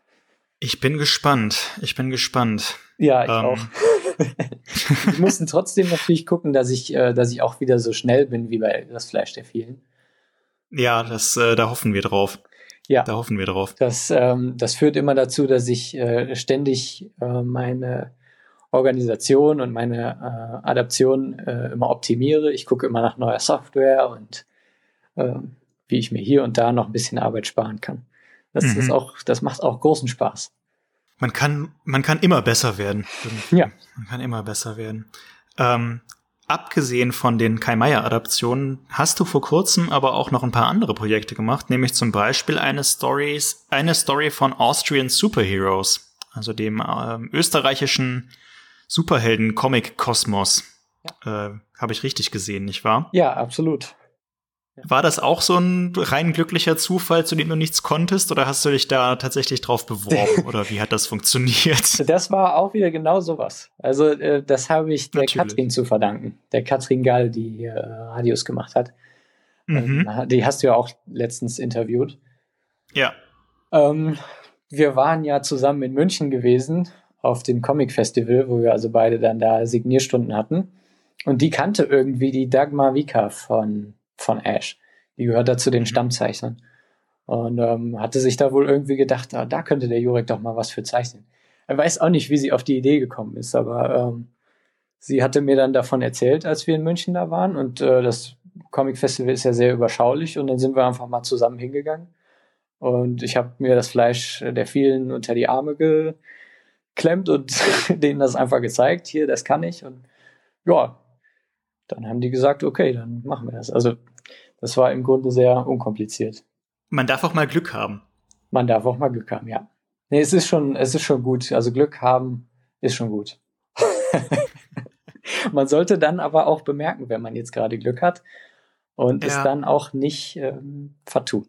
Ich bin gespannt. Ich bin gespannt. Ja, ich ähm. auch. wir mussten trotzdem natürlich gucken, dass ich, äh, dass ich auch wieder so schnell bin wie bei das Fleisch der vielen. Ja, das, äh, da hoffen wir drauf. Ja. Da hoffen wir drauf. Das, ähm, das führt immer dazu, dass ich äh, ständig äh, meine Organisation und meine äh, Adaption äh, immer optimiere. Ich gucke immer nach neuer Software und äh, wie ich mir hier und da noch ein bisschen Arbeit sparen kann. Das mhm. ist auch, das macht auch großen Spaß. Man kann, man kann immer besser werden. Ja. Man kann immer besser werden. Ähm, abgesehen von den Kai Meier Adaptionen hast du vor kurzem aber auch noch ein paar andere Projekte gemacht, nämlich zum Beispiel eine Stories, eine Story von Austrian Superheroes, also dem äh, österreichischen Superhelden-Comic-Kosmos. Ja. Äh, Habe ich richtig gesehen, nicht wahr? Ja, absolut. War das auch so ein rein glücklicher Zufall, zu dem du nichts konntest, oder hast du dich da tatsächlich drauf beworben, oder wie hat das funktioniert? Das war auch wieder genau sowas. Also äh, das habe ich der Natürlich. Katrin zu verdanken, der Katrin Gall, die hier Radios gemacht hat. Mhm. Ähm, die hast du ja auch letztens interviewt. Ja. Ähm, wir waren ja zusammen in München gewesen auf dem Comic Festival, wo wir also beide dann da Signierstunden hatten. Und die kannte irgendwie die Dagmar Vika von von Ash. Die gehört da zu den mhm. Stammzeichnern. Und ähm, hatte sich da wohl irgendwie gedacht, ah, da könnte der Jurek doch mal was für zeichnen. Er weiß auch nicht, wie sie auf die Idee gekommen ist, aber ähm, sie hatte mir dann davon erzählt, als wir in München da waren. Und äh, das Comic Festival ist ja sehr überschaulich und dann sind wir einfach mal zusammen hingegangen. Und ich habe mir das Fleisch der vielen unter die Arme geklemmt und denen das einfach gezeigt. Hier, das kann ich. Und ja, dann haben die gesagt, okay, dann machen wir das. Also das war im Grunde sehr unkompliziert. Man darf auch mal Glück haben. Man darf auch mal Glück haben, ja. Nee, es ist schon, es ist schon gut. Also Glück haben ist schon gut. man sollte dann aber auch bemerken, wenn man jetzt gerade Glück hat und ja. es dann auch nicht ähm, vertun.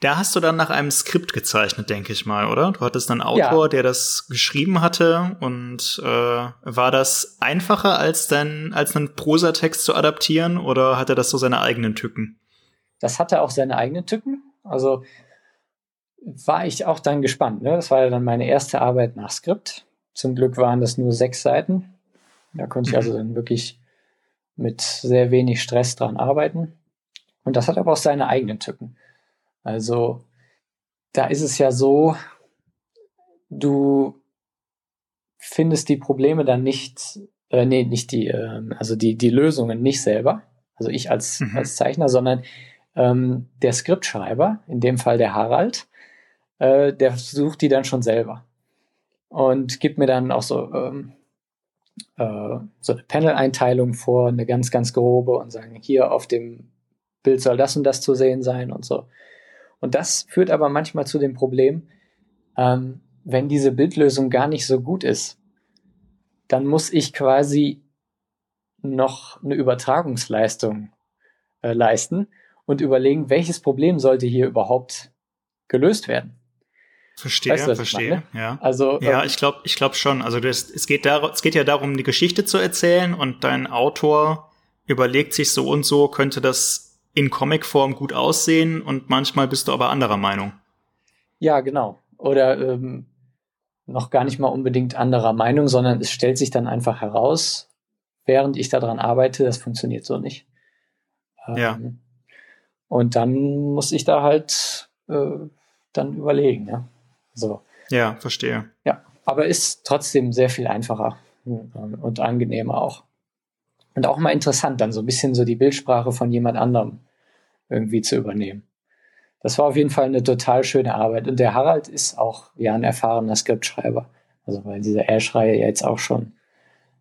Da hast du dann nach einem Skript gezeichnet, denke ich mal, oder? Du hattest einen Autor, ja. der das geschrieben hatte und äh, war das einfacher als dann als einen Prosatext zu adaptieren oder hatte das so seine eigenen Tücken? Das hatte auch seine eigenen Tücken. Also war ich auch dann gespannt. Ne? Das war ja dann meine erste Arbeit nach Skript. Zum Glück waren das nur sechs Seiten. Da konnte ich mhm. also dann wirklich mit sehr wenig Stress dran arbeiten. Und das hat aber auch seine eigenen Tücken. Also da ist es ja so, du findest die Probleme dann nicht, äh, nee, nicht die, äh, also die, die Lösungen nicht selber, also ich als, mhm. als Zeichner, sondern ähm, der Skriptschreiber, in dem Fall der Harald, äh, der sucht die dann schon selber und gibt mir dann auch so, ähm, äh, so eine Panel-Einteilung vor, eine ganz, ganz grobe und sagen, hier auf dem Bild soll das und das zu sehen sein und so. Und das führt aber manchmal zu dem Problem, ähm, wenn diese Bildlösung gar nicht so gut ist, dann muss ich quasi noch eine Übertragungsleistung äh, leisten und überlegen, welches Problem sollte hier überhaupt gelöst werden. Verstehe, weißt du, verstehe. Ja. Also ja, ähm, ich glaube, ich glaube schon. Also das, es geht dar es geht ja darum, die Geschichte zu erzählen und dein Autor überlegt sich so und so könnte das in Comicform gut aussehen und manchmal bist du aber anderer Meinung. Ja, genau. Oder ähm, noch gar nicht mal unbedingt anderer Meinung, sondern es stellt sich dann einfach heraus, während ich daran arbeite, das funktioniert so nicht. Ähm, ja. Und dann muss ich da halt äh, dann überlegen. Ja? So. Ja, verstehe. Ja, aber ist trotzdem sehr viel einfacher und angenehmer auch. Und auch mal interessant, dann so ein bisschen so die Bildsprache von jemand anderem irgendwie zu übernehmen. Das war auf jeden Fall eine total schöne Arbeit. Und der Harald ist auch ja ein erfahrener Skriptschreiber. Also weil diese Ash-Reihe jetzt auch schon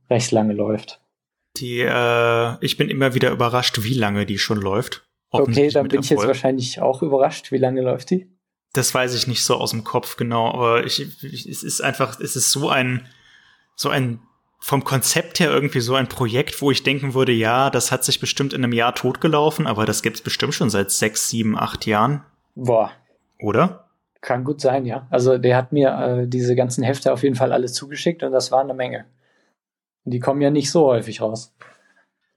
recht lange läuft. Die, äh, ich bin immer wieder überrascht, wie lange die schon läuft. Okay, dann bin ich jetzt wahrscheinlich auch überrascht. Wie lange läuft die? Das weiß ich nicht so aus dem Kopf genau, aber ich, ich es ist einfach, es ist so ein, so ein vom Konzept her irgendwie so ein Projekt, wo ich denken würde, ja, das hat sich bestimmt in einem Jahr totgelaufen, aber das gibt's bestimmt schon seit sechs, sieben, acht Jahren. Boah. Oder? Kann gut sein, ja. Also der hat mir äh, diese ganzen Hefte auf jeden Fall alles zugeschickt und das war eine Menge. Die kommen ja nicht so häufig raus.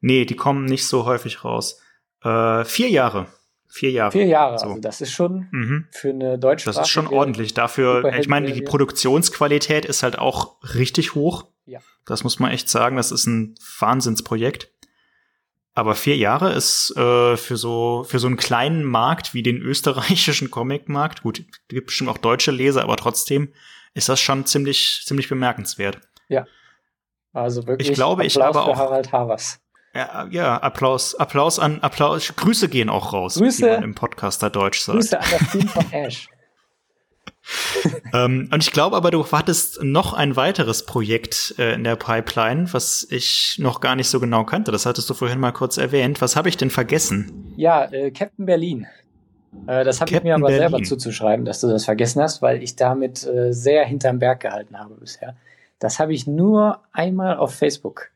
Nee, die kommen nicht so häufig raus. Äh, vier Jahre. Vier Jahre. Vier Jahre, so. also das ist schon mhm. für eine deutsche Das ist schon ordentlich. Dafür, ich meine, die Produktionsqualität ist halt auch richtig hoch. Ja. Das muss man echt sagen. Das ist ein Wahnsinnsprojekt. Aber vier Jahre ist äh, für so für so einen kleinen Markt wie den österreichischen Comicmarkt, gut, gibt bestimmt auch deutsche Leser, aber trotzdem ist das schon ziemlich ziemlich bemerkenswert. Ja. Also wirklich. Ich glaube, Applaus ich habe auch Harald Havers. Ja, ja, Applaus, Applaus an Applaus. Grüße gehen auch raus, Grüße, wie man im Podcaster Deutsch sagt. Grüße an das Team von Ash. ähm, und ich glaube aber, du hattest noch ein weiteres Projekt äh, in der Pipeline, was ich noch gar nicht so genau kannte. Das hattest du vorhin mal kurz erwähnt. Was habe ich denn vergessen? Ja, äh, Captain Berlin. Äh, das habe ich mir aber Berlin. selber zuzuschreiben, dass du das vergessen hast, weil ich damit äh, sehr hinterm Berg gehalten habe bisher. Das habe ich nur einmal auf Facebook.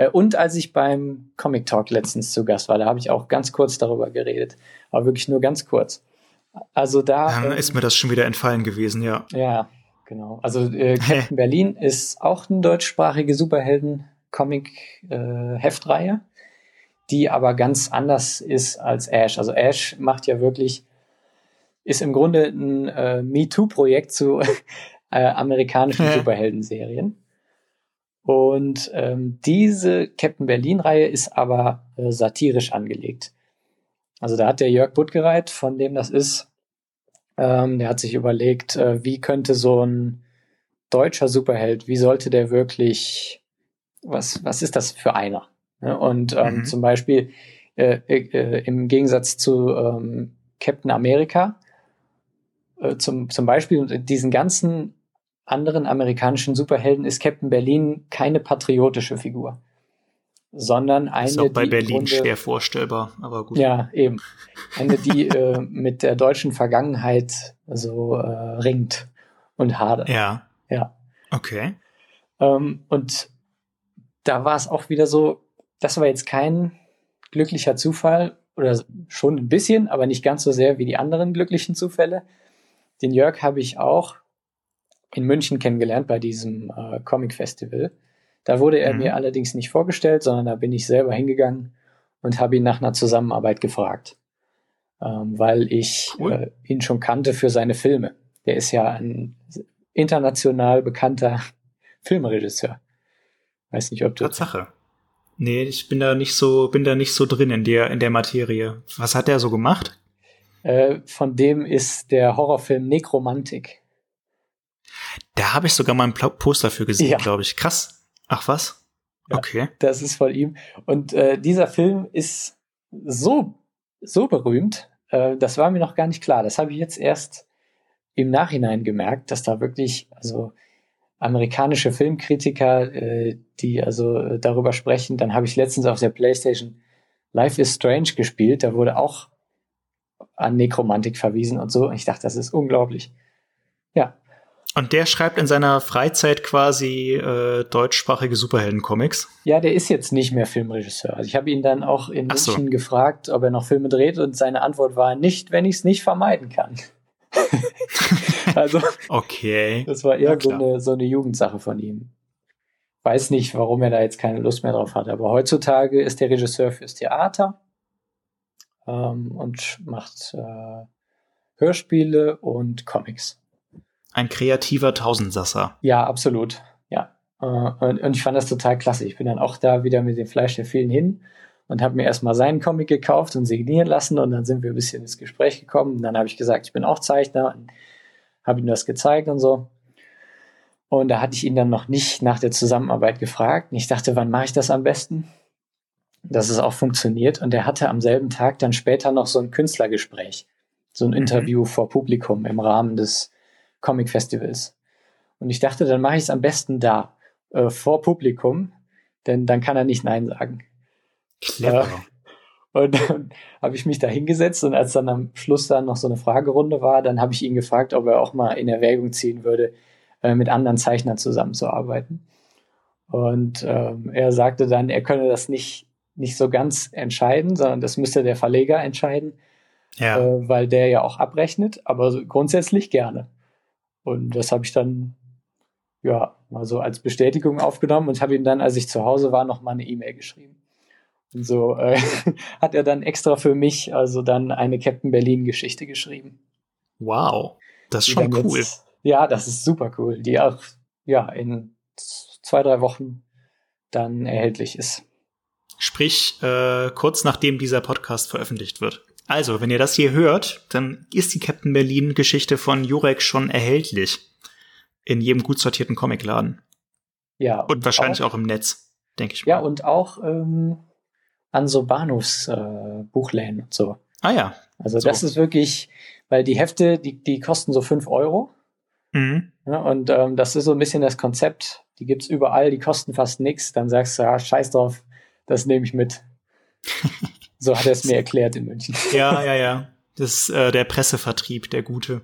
Äh, und als ich beim Comic Talk letztens zu Gast war, da habe ich auch ganz kurz darüber geredet. Aber wirklich nur ganz kurz. Also da. Ja, ist mir das schon wieder entfallen gewesen, ja. Ja, genau. Also äh, Captain Berlin ist auch eine deutschsprachige Superhelden-Comic-Heftreihe, äh, die aber ganz anders ist als Ash. Also Ash macht ja wirklich, ist im Grunde ein äh, MeToo-Projekt zu äh, amerikanischen. Superhelden-Serien. Und ähm, diese Captain Berlin-Reihe ist aber äh, satirisch angelegt. Also da hat der Jörg Buttgereit, von dem das ist, ähm, der hat sich überlegt, äh, wie könnte so ein deutscher Superheld, wie sollte der wirklich, was, was ist das für einer? Ja, und ähm, mhm. zum Beispiel äh, äh, im Gegensatz zu ähm, Captain America, äh, zum, zum Beispiel diesen ganzen anderen amerikanischen Superhelden ist Captain Berlin keine patriotische Figur sondern eine, ist auch bei die Berlin Grunde, schwer vorstellbar, aber gut. Ja, eben. Eine, die äh, mit der deutschen Vergangenheit so äh, ringt und hadert. Ja. Ja. Okay. Ähm, und da war es auch wieder so, das war jetzt kein glücklicher Zufall oder schon ein bisschen, aber nicht ganz so sehr wie die anderen glücklichen Zufälle. Den Jörg habe ich auch in München kennengelernt bei diesem äh, Comic Festival. Da wurde er mhm. mir allerdings nicht vorgestellt, sondern da bin ich selber hingegangen und habe ihn nach einer Zusammenarbeit gefragt, ähm, weil ich cool. äh, ihn schon kannte für seine Filme. Der ist ja ein international bekannter Filmregisseur. Weiß nicht, ob du. Tatsache. Nee, ich bin da nicht so, bin da nicht so drin in der, in der Materie. Was hat er so gemacht? Äh, von dem ist der Horrorfilm Nekromantik. Da habe ich sogar mal ein Poster für gesehen, ja. glaube ich. Krass. Ach was? Okay. Ja, das ist von ihm. Und äh, dieser Film ist so, so berühmt, äh, das war mir noch gar nicht klar. Das habe ich jetzt erst im Nachhinein gemerkt, dass da wirklich, also amerikanische Filmkritiker, äh, die also äh, darüber sprechen, dann habe ich letztens auf der Playstation Life is Strange gespielt, da wurde auch an Nekromantik verwiesen und so. Und ich dachte, das ist unglaublich. Und der schreibt in seiner Freizeit quasi äh, deutschsprachige Superhelden-Comics. Ja, der ist jetzt nicht mehr Filmregisseur. Also ich habe ihn dann auch in so. München gefragt, ob er noch Filme dreht und seine Antwort war nicht, wenn ich es nicht vermeiden kann. also okay. Das war eher so eine, so eine Jugendsache von ihm. Weiß nicht, warum er da jetzt keine Lust mehr drauf hat. Aber heutzutage ist der Regisseur fürs Theater ähm, und macht äh, Hörspiele und Comics. Ein kreativer Tausendsasser. Ja, absolut. Ja. Äh, und, und ich fand das total klasse. Ich bin dann auch da wieder mit dem Fleisch der vielen hin und habe mir erstmal seinen Comic gekauft und signieren lassen und dann sind wir ein bisschen ins Gespräch gekommen. Und dann habe ich gesagt, ich bin auch Zeichner und habe ihm das gezeigt und so. Und da hatte ich ihn dann noch nicht nach der Zusammenarbeit gefragt. Und ich dachte, wann mache ich das am besten? Dass es auch funktioniert. Und er hatte am selben Tag dann später noch so ein Künstlergespräch, so ein mhm. Interview vor Publikum im Rahmen des Comic-Festivals. Und ich dachte, dann mache ich es am besten da, äh, vor Publikum, denn dann kann er nicht Nein sagen. Clever. Äh, und dann habe ich mich da hingesetzt und als dann am Schluss dann noch so eine Fragerunde war, dann habe ich ihn gefragt, ob er auch mal in Erwägung ziehen würde, äh, mit anderen Zeichnern zusammenzuarbeiten. Und ähm, er sagte dann, er könne das nicht, nicht so ganz entscheiden, sondern das müsste der Verleger entscheiden, ja. äh, weil der ja auch abrechnet, aber grundsätzlich gerne. Und das habe ich dann ja mal so als Bestätigung aufgenommen und habe ihm dann, als ich zu Hause war, noch mal eine E-Mail geschrieben. Und so äh, hat er dann extra für mich also dann eine Captain Berlin Geschichte geschrieben. Wow, das ist schon cool. Jetzt, ja, das ist super cool, die auch ja in zwei drei Wochen dann erhältlich ist. Sprich, äh, kurz nachdem dieser Podcast veröffentlicht wird. Also, wenn ihr das hier hört, dann ist die Captain Berlin Geschichte von Jurek schon erhältlich. In jedem gut sortierten Comicladen. Ja. Und, und wahrscheinlich auch, auch, im Netz, denke ich mal. Ja, und auch ähm, an so Bahnhofsbuchläden äh, und so. Ah ja. Also so. das ist wirklich, weil die Hefte, die, die kosten so fünf Euro. Mhm. Ja, und ähm, das ist so ein bisschen das Konzept. Die gibt's überall, die kosten fast nichts. Dann sagst du, ja, scheiß drauf, das nehme ich mit. So hat er es mir erklärt in München. Ja, ja, ja. Das ist äh, der Pressevertrieb, der gute.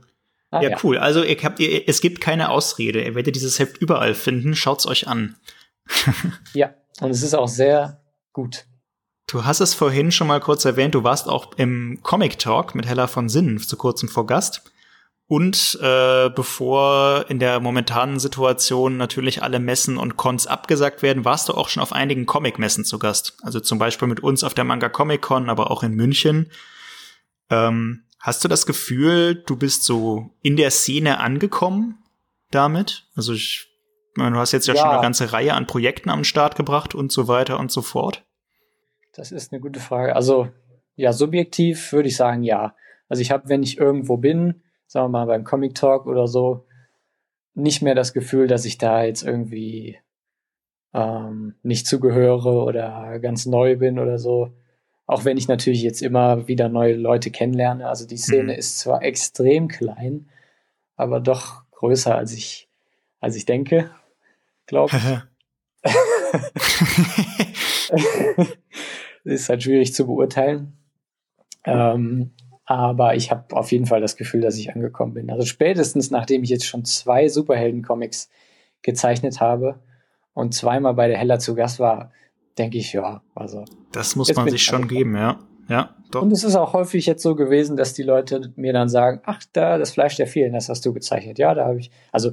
Ah, ja, ja, cool. Also ihr habt, ihr, es gibt keine Ausrede. Ihr werdet dieses Heft überall finden. Schaut's euch an. ja, und es ist auch sehr gut. Du hast es vorhin schon mal kurz erwähnt, du warst auch im Comic Talk mit Hella von Sinnen zu kurzem vor Gast. Und äh, bevor in der momentanen Situation natürlich alle Messen und Cons abgesagt werden, warst du auch schon auf einigen Comic-Messen zu Gast. Also zum Beispiel mit uns auf der Manga Comic Con, aber auch in München. Ähm, hast du das Gefühl, du bist so in der Szene angekommen damit? Also ich meine, du hast jetzt ja, ja schon eine ganze Reihe an Projekten am Start gebracht und so weiter und so fort. Das ist eine gute Frage. Also ja, subjektiv würde ich sagen, ja. Also ich habe, wenn ich irgendwo bin, sagen wir mal beim Comic Talk oder so, nicht mehr das Gefühl, dass ich da jetzt irgendwie ähm, nicht zugehöre oder ganz neu bin oder so. Auch wenn ich natürlich jetzt immer wieder neue Leute kennenlerne. Also die Szene mhm. ist zwar extrem klein, aber doch größer als ich, als ich denke, glaube ich. ist halt schwierig zu beurteilen. Ähm, aber ich habe auf jeden Fall das Gefühl, dass ich angekommen bin. Also spätestens nachdem ich jetzt schon zwei Superhelden-Comics gezeichnet habe und zweimal bei der Heller zu Gast war, denke ich, ja, also. Das muss man sich schon geben, ja. Ja, doch. Und es ist auch häufig jetzt so gewesen, dass die Leute mir dann sagen, ach, da, das Fleisch der vielen, das hast du gezeichnet. Ja, da habe ich, also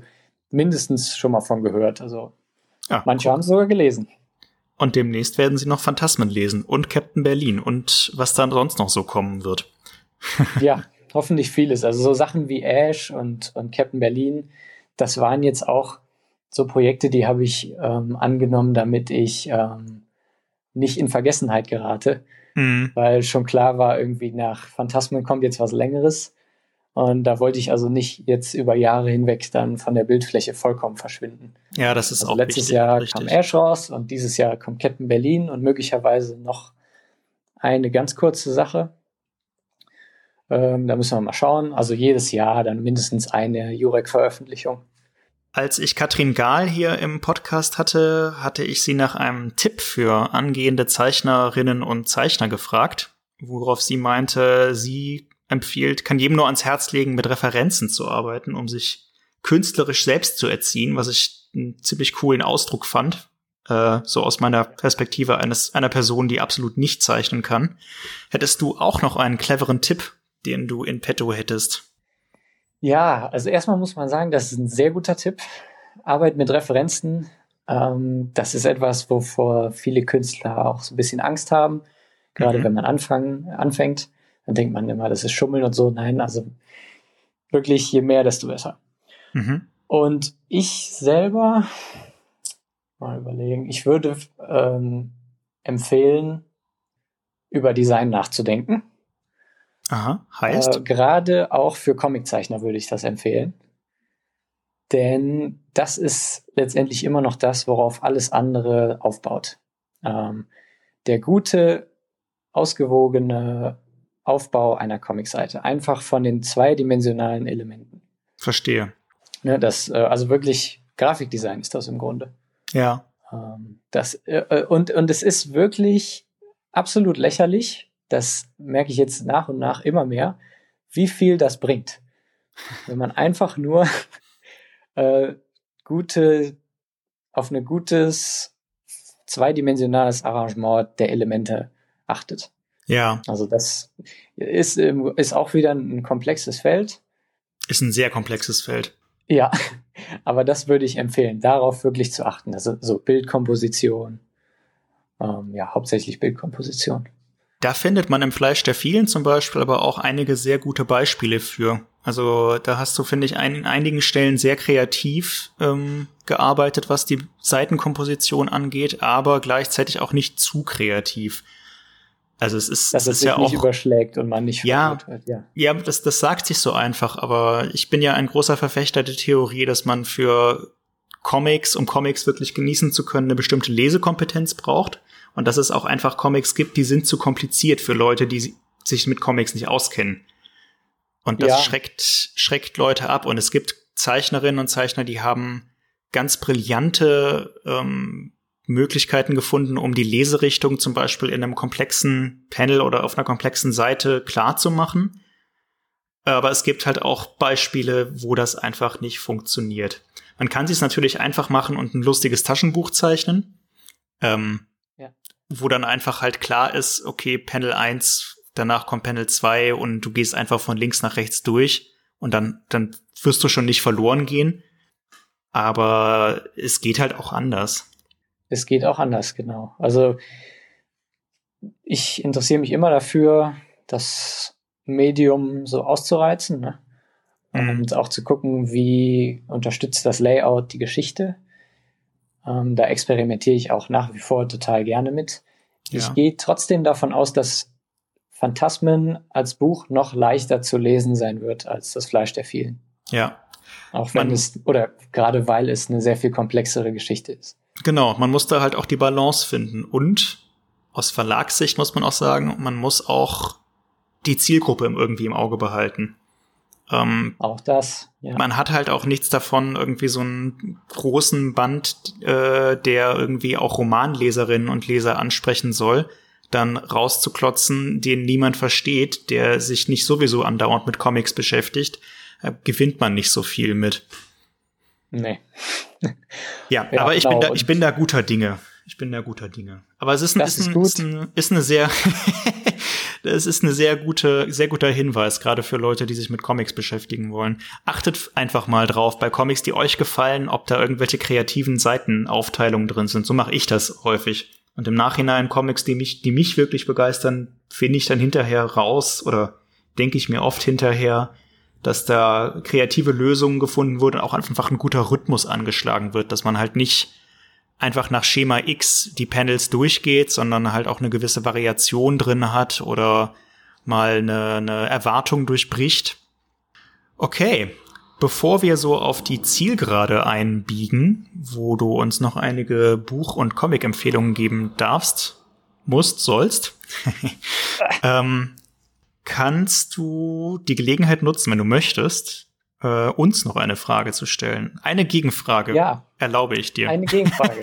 mindestens schon mal von gehört. Also ja, manche haben es sogar gelesen. Und demnächst werden sie noch Phantasmen lesen und Captain Berlin und was dann sonst noch so kommen wird ja, hoffentlich vieles. Also so Sachen wie Ash und, und Captain Berlin, das waren jetzt auch so Projekte, die habe ich ähm, angenommen, damit ich ähm, nicht in Vergessenheit gerate. Mhm. Weil schon klar war, irgendwie nach Phantasmen kommt jetzt was Längeres. Und da wollte ich also nicht jetzt über Jahre hinweg dann von der Bildfläche vollkommen verschwinden. Ja, das ist also auch Letztes wichtig, Jahr richtig. kam Ash raus und dieses Jahr kommt Captain Berlin und möglicherweise noch eine ganz kurze Sache. Ähm, da müssen wir mal schauen. Also jedes Jahr dann mindestens eine Jurek-Veröffentlichung. Als ich Katrin Gahl hier im Podcast hatte, hatte ich sie nach einem Tipp für angehende Zeichnerinnen und Zeichner gefragt, worauf sie meinte, sie empfiehlt, kann jedem nur ans Herz legen, mit Referenzen zu arbeiten, um sich künstlerisch selbst zu erziehen, was ich einen ziemlich coolen Ausdruck fand, äh, so aus meiner Perspektive eines einer Person, die absolut nicht zeichnen kann. Hättest du auch noch einen cleveren Tipp den du in petto hättest? Ja, also erstmal muss man sagen, das ist ein sehr guter Tipp. Arbeit mit Referenzen, ähm, das ist etwas, wovor viele Künstler auch so ein bisschen Angst haben. Gerade mhm. wenn man anfangen, anfängt, dann denkt man immer, das ist Schummeln und so. Nein, also wirklich, je mehr, desto besser. Mhm. Und ich selber, mal überlegen, ich würde ähm, empfehlen, über Design nachzudenken. Aha, heißt? Äh, Gerade auch für Comiczeichner würde ich das empfehlen. Denn das ist letztendlich immer noch das, worauf alles andere aufbaut. Ähm, der gute, ausgewogene Aufbau einer Comicseite. Einfach von den zweidimensionalen Elementen. Verstehe. Ne, das, äh, also wirklich Grafikdesign ist das im Grunde. Ja. Ähm, das, äh, äh, und, und es ist wirklich absolut lächerlich, das merke ich jetzt nach und nach immer mehr, wie viel das bringt. Wenn man einfach nur äh, gute, auf ein gutes zweidimensionales Arrangement der Elemente achtet. Ja. Also das ist, ähm, ist auch wieder ein komplexes Feld. Ist ein sehr komplexes Feld. Ja, aber das würde ich empfehlen, darauf wirklich zu achten. Also so Bildkomposition, ähm, ja, hauptsächlich Bildkomposition. Da findet man im Fleisch der vielen zum Beispiel aber auch einige sehr gute Beispiele für. Also da hast du, finde ich, an einigen Stellen sehr kreativ ähm, gearbeitet, was die Seitenkomposition angeht, aber gleichzeitig auch nicht zu kreativ. Also es ist, Dass es es ist ja nicht auch überschlägt und man nicht Ja. wird. Ja. Ja, das, das sagt sich so einfach, aber ich bin ja ein großer Verfechter der Theorie, dass man für Comics, um Comics wirklich genießen zu können, eine bestimmte Lesekompetenz braucht. Und dass es auch einfach Comics gibt, die sind zu kompliziert für Leute, die si- sich mit Comics nicht auskennen. Und das Ja. schreckt, schreckt Leute ab. Und es gibt Zeichnerinnen und Zeichner, die haben ganz brillante ähm, Möglichkeiten gefunden, um die Leserichtung zum Beispiel in einem komplexen Panel oder auf einer komplexen Seite klar zu machen. Aber es gibt halt auch Beispiele, wo das einfach nicht funktioniert. Man kann sich natürlich einfach machen und ein lustiges Taschenbuch zeichnen, ähm. Wo dann einfach halt klar ist, okay, Panel 1, danach kommt Panel 2 und du gehst einfach von links nach rechts durch und dann, dann wirst du schon nicht verloren gehen. Aber es geht halt auch anders. Es geht auch anders, genau. Also ich interessiere mich immer dafür, das Medium so auszureizen ne? Mhm. und auch zu gucken, wie unterstützt das Layout die Geschichte. Ähm, da experimentiere ich auch nach wie vor total gerne mit. Ich Ja. gehe trotzdem davon aus, dass Phantasmen als Buch noch leichter zu lesen sein wird als das Fleisch der vielen. Ja. Auch wenn Man- es, oder gerade weil es eine sehr viel komplexere Geschichte ist. Genau, man muss da halt auch die Balance finden. Und aus Verlagssicht muss man auch sagen, man muss auch die Zielgruppe irgendwie im Auge behalten. Ähm, Auch das, ja. man hat halt auch nichts davon, irgendwie so einen großen Band, äh, der irgendwie auch Romanleserinnen und Leser ansprechen soll, dann rauszuklotzen, den niemand versteht, der sich nicht sowieso andauernd mit Comics beschäftigt, äh, gewinnt man nicht so viel mit. Nee. Ja, Ja, aber ich, genau. bin da, ich bin da guter Dinge. Ich bin da guter Dinge. Aber es ist, ein, ist, ist ein, ist, ein, ist eine sehr, es ist eine sehr gute, sehr guter Hinweis, gerade für Leute, die sich mit Comics beschäftigen wollen. Achtet einfach mal drauf bei Comics, die euch gefallen, ob da irgendwelche kreativen Seitenaufteilungen drin sind. So mache ich das häufig. Und im Nachhinein Comics, die mich, die mich wirklich begeistern, finde ich dann hinterher raus oder denke ich mir oft hinterher, dass da kreative Lösungen gefunden wurden, auch einfach ein guter Rhythmus angeschlagen wird, dass man halt nicht einfach nach Schema X die Panels durchgeht, sondern halt auch eine gewisse Variation drin hat oder mal eine, eine Erwartung durchbricht. Okay, bevor wir so auf die Zielgerade einbiegen, wo du uns noch einige Buch- und Comic-Empfehlungen geben darfst, musst, sollst, ähm, kannst du die Gelegenheit nutzen, wenn du möchtest, äh, uns noch eine Frage zu stellen. Eine Gegenfrage Ja, erlaube ich dir. eine Gegenfrage.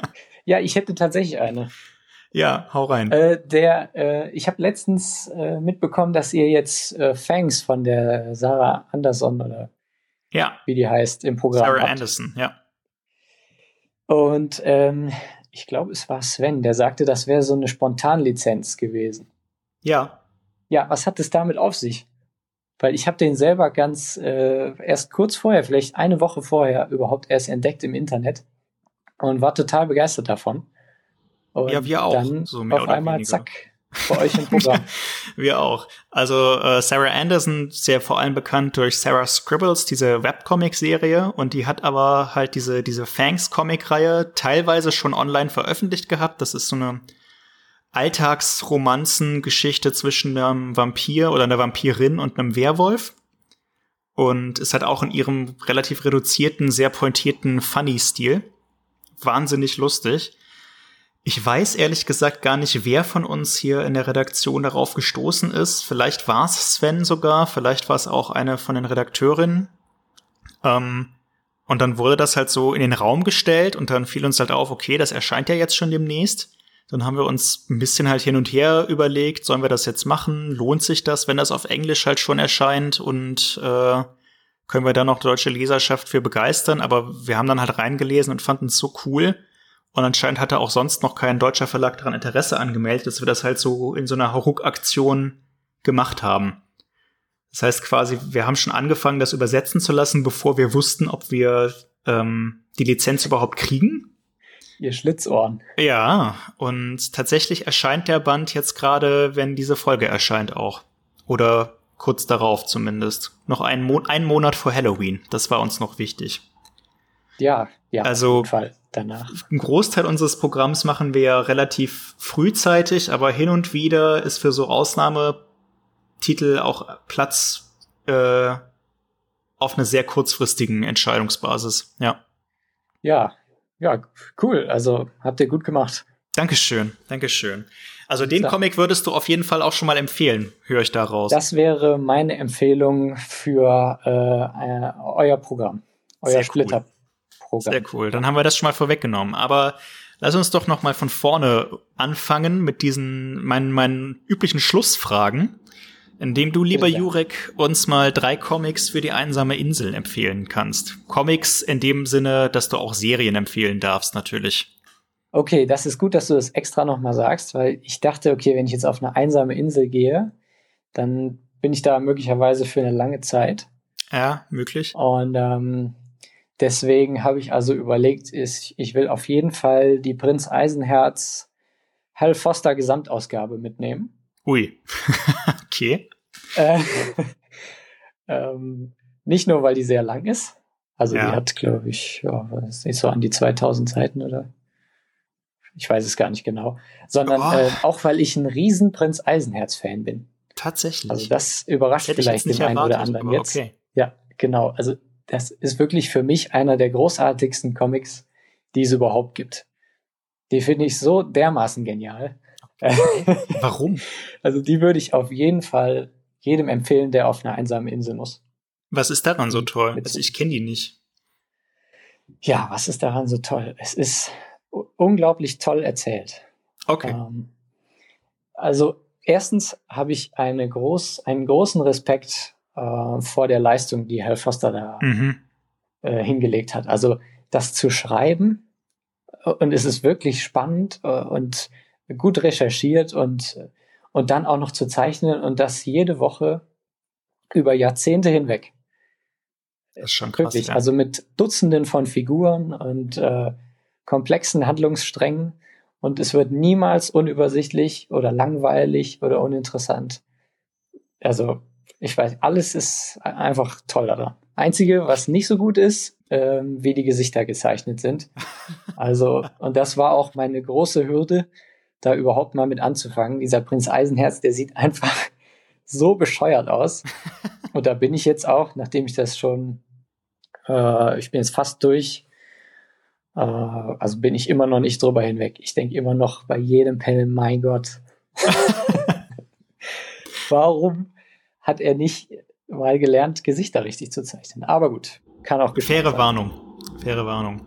ja, ich hätte tatsächlich eine. ja, hau rein. Äh, der, äh, ich habe letztens äh, mitbekommen, dass ihr jetzt äh, Fangs von der Sarah Anderson oder ja, wie die heißt im Programm Sarah habt. Anderson, ja. Und ähm, ich glaube, es war Sven, der sagte, das wäre so eine Spontanlizenz gewesen. Ja, Ja, was hat es damit auf sich? Weil ich habe den selber ganz äh, erst kurz vorher, vielleicht eine Woche vorher, überhaupt erst entdeckt im Internet und war total begeistert davon. Und Ja, wir auch, Dann so mehr auf oder einmal, weniger. zack, bei euch im Programm. wir auch. Also äh, Sarah Anderson, sehr vor allem bekannt durch Sarah Scribbles, diese Webcomic-Serie, und die hat aber halt diese, diese Fangs-Comic-Reihe teilweise schon online veröffentlicht gehabt. Das ist so eine Alltagsromanzen-Geschichte zwischen einem Vampir oder einer Vampirin und einem Werwolf. Und es hat auch in ihrem relativ reduzierten, sehr pointierten Funny-Stil. Wahnsinnig lustig. Ich weiß ehrlich gesagt gar nicht, wer von uns hier in der Redaktion darauf gestoßen ist. Vielleicht war es Sven sogar, vielleicht war es auch eine von den Redakteurinnen. Ähm, Und dann wurde das halt so in den Raum gestellt und dann fiel uns halt auf, okay, das erscheint ja jetzt schon demnächst. Dann haben wir uns ein bisschen halt hin und her überlegt, sollen wir das jetzt machen? Lohnt sich das, wenn das auf Englisch halt schon erscheint und äh, können wir da noch deutsche Leserschaft für begeistern? Aber wir haben dann halt reingelesen und fanden es so cool. Und anscheinend hatte auch sonst noch kein deutscher Verlag daran Interesse angemeldet, dass wir das halt so in so einer Hauruck-Aktion gemacht haben. Das heißt quasi, wir haben schon angefangen, das übersetzen zu lassen, bevor wir wussten, ob wir ähm, die Lizenz überhaupt kriegen. Ihr Schlitzohren. Ja, und tatsächlich erscheint der Band jetzt gerade, wenn diese Folge erscheint auch. Oder kurz darauf zumindest. Noch einen, Mo einen Monat vor Halloween. Das war uns noch wichtig. Ja, ja, also, auf jeden Fall danach. Ein Großteil unseres Programms machen wir ja relativ frühzeitig, aber hin und wieder ist für so Ausnahme Titel auch Platz äh, auf einer sehr kurzfristigen Entscheidungsbasis. Ja. Ja, ja, cool. Also habt ihr gut gemacht. Dankeschön, Dankeschön. Also den so. Comic würdest du auf jeden Fall auch schon mal empfehlen, höre ich daraus. Das wäre meine Empfehlung für äh, äh euer Programm, euer Splitter-Programm. Sehr cool. Dann haben wir das schon mal vorweggenommen. Aber lass uns doch noch mal von vorne anfangen mit diesen meinen meinen üblichen Schlussfragen indem du, lieber ja. Jurek, uns mal drei Comics für die einsame Insel empfehlen kannst. Comics in dem Sinne, dass du auch Serien empfehlen darfst, natürlich. Okay, das ist gut, dass du das extra nochmal sagst, weil ich dachte, okay, wenn ich jetzt auf eine einsame Insel gehe, dann bin ich da möglicherweise für eine lange Zeit. Ja, möglich. Und ähm, deswegen habe ich also überlegt, ist, ich will auf jeden Fall die Prinz Eisenherz Hal Foster Gesamtausgabe mitnehmen. Ui. okay. Äh, ähm, nicht nur, weil die sehr lang ist. Also ja. die hat, glaube ich, ja, was ist so an die 2000 Seiten oder ich weiß es gar nicht genau, sondern oh. äh, auch weil ich ein riesen Prinz Eisenherz Fan bin. Tatsächlich. Also das überrascht das vielleicht den einen oder anderen jetzt. Okay. Ja, genau. Also das ist wirklich für mich einer der großartigsten Comics, die es überhaupt gibt. Die finde ich so dermaßen genial. Warum? Also die würde ich auf jeden Fall jedem empfehlen, der auf einer einsamen Insel muss. Was ist daran so toll? Also ich kenne die nicht. Ja, was ist daran so toll? Es ist unglaublich toll erzählt. Okay. Ähm, also erstens habe ich eine groß, einen großen Respekt äh, vor der Leistung, die Hal Foster da mhm. äh, hingelegt hat. Also das zu schreiben äh, und es ist wirklich spannend äh, und gut recherchiert und, und dann auch noch zu zeichnen und das jede Woche über Jahrzehnte hinweg. Das ist schon krass. Wirklich, ja. also mit Dutzenden von Figuren und äh, komplexen Handlungssträngen und es wird niemals unübersichtlich oder langweilig oder uninteressant. Also, ich weiß, alles ist einfach toll daran. Einzige, was nicht so gut ist, ähm, wie die Gesichter gezeichnet sind. Also, und das war auch meine große Hürde, da überhaupt mal mit anzufangen. Dieser Prinz Eisenherz, der sieht einfach so bescheuert aus. Und da bin ich jetzt auch, nachdem ich das schon, äh, ich bin jetzt fast durch, äh, also bin ich immer noch nicht drüber hinweg. Ich denke immer noch bei jedem Panel, mein Gott, warum hat er nicht mal gelernt, Gesichter richtig zu zeichnen? Aber gut, kann auch Faire sein. Warnung. Faire Warnung.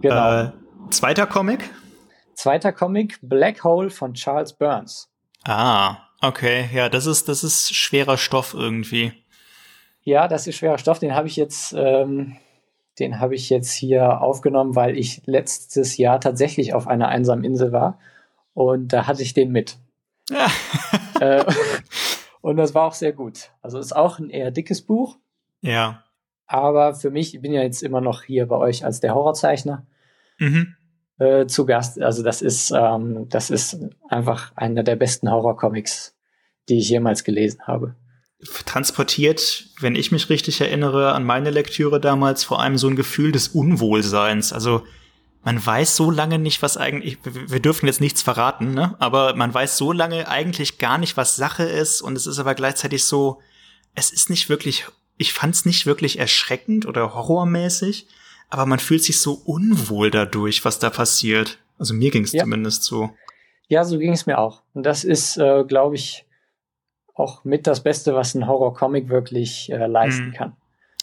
Genau. Äh, zweiter Comic? Zweiter Comic, Black Hole von Charles Burns. Ah, okay. Ja, das ist, das ist schwerer Stoff irgendwie. Ja, das ist schwerer Stoff. Den habe ich jetzt, ähm, den habe ich jetzt hier aufgenommen, weil ich letztes Jahr tatsächlich auf einer einsamen Insel war. Und da hatte ich den mit. Ja. äh, und das war auch sehr gut. Also ist auch ein eher dickes Buch. Ja. Aber für mich, ich bin ja jetzt immer noch hier bei euch als der Horrorzeichner. Mhm äh, zu Gast. Also das ist, ähm, das ist einfach einer der besten Horrorcomics, die ich jemals gelesen habe. Transportiert, wenn ich mich richtig erinnere, an meine Lektüre damals vor allem so ein Gefühl des Unwohlseins. Also man weiß so lange nicht, was eigentlich, wir dürfen jetzt nichts verraten, ne? Aber man weiß so lange eigentlich gar nicht, was Sache ist und es ist aber gleichzeitig so, es ist nicht wirklich, ich fand es nicht wirklich erschreckend oder horrormäßig, aber man fühlt sich so unwohl dadurch, was da passiert. Also mir ging es ja. zumindest so. Ja, so ging es mir auch. Und das ist, äh, glaube ich, auch mit das Beste, was ein Horror-Comic wirklich äh, leisten mhm. kann.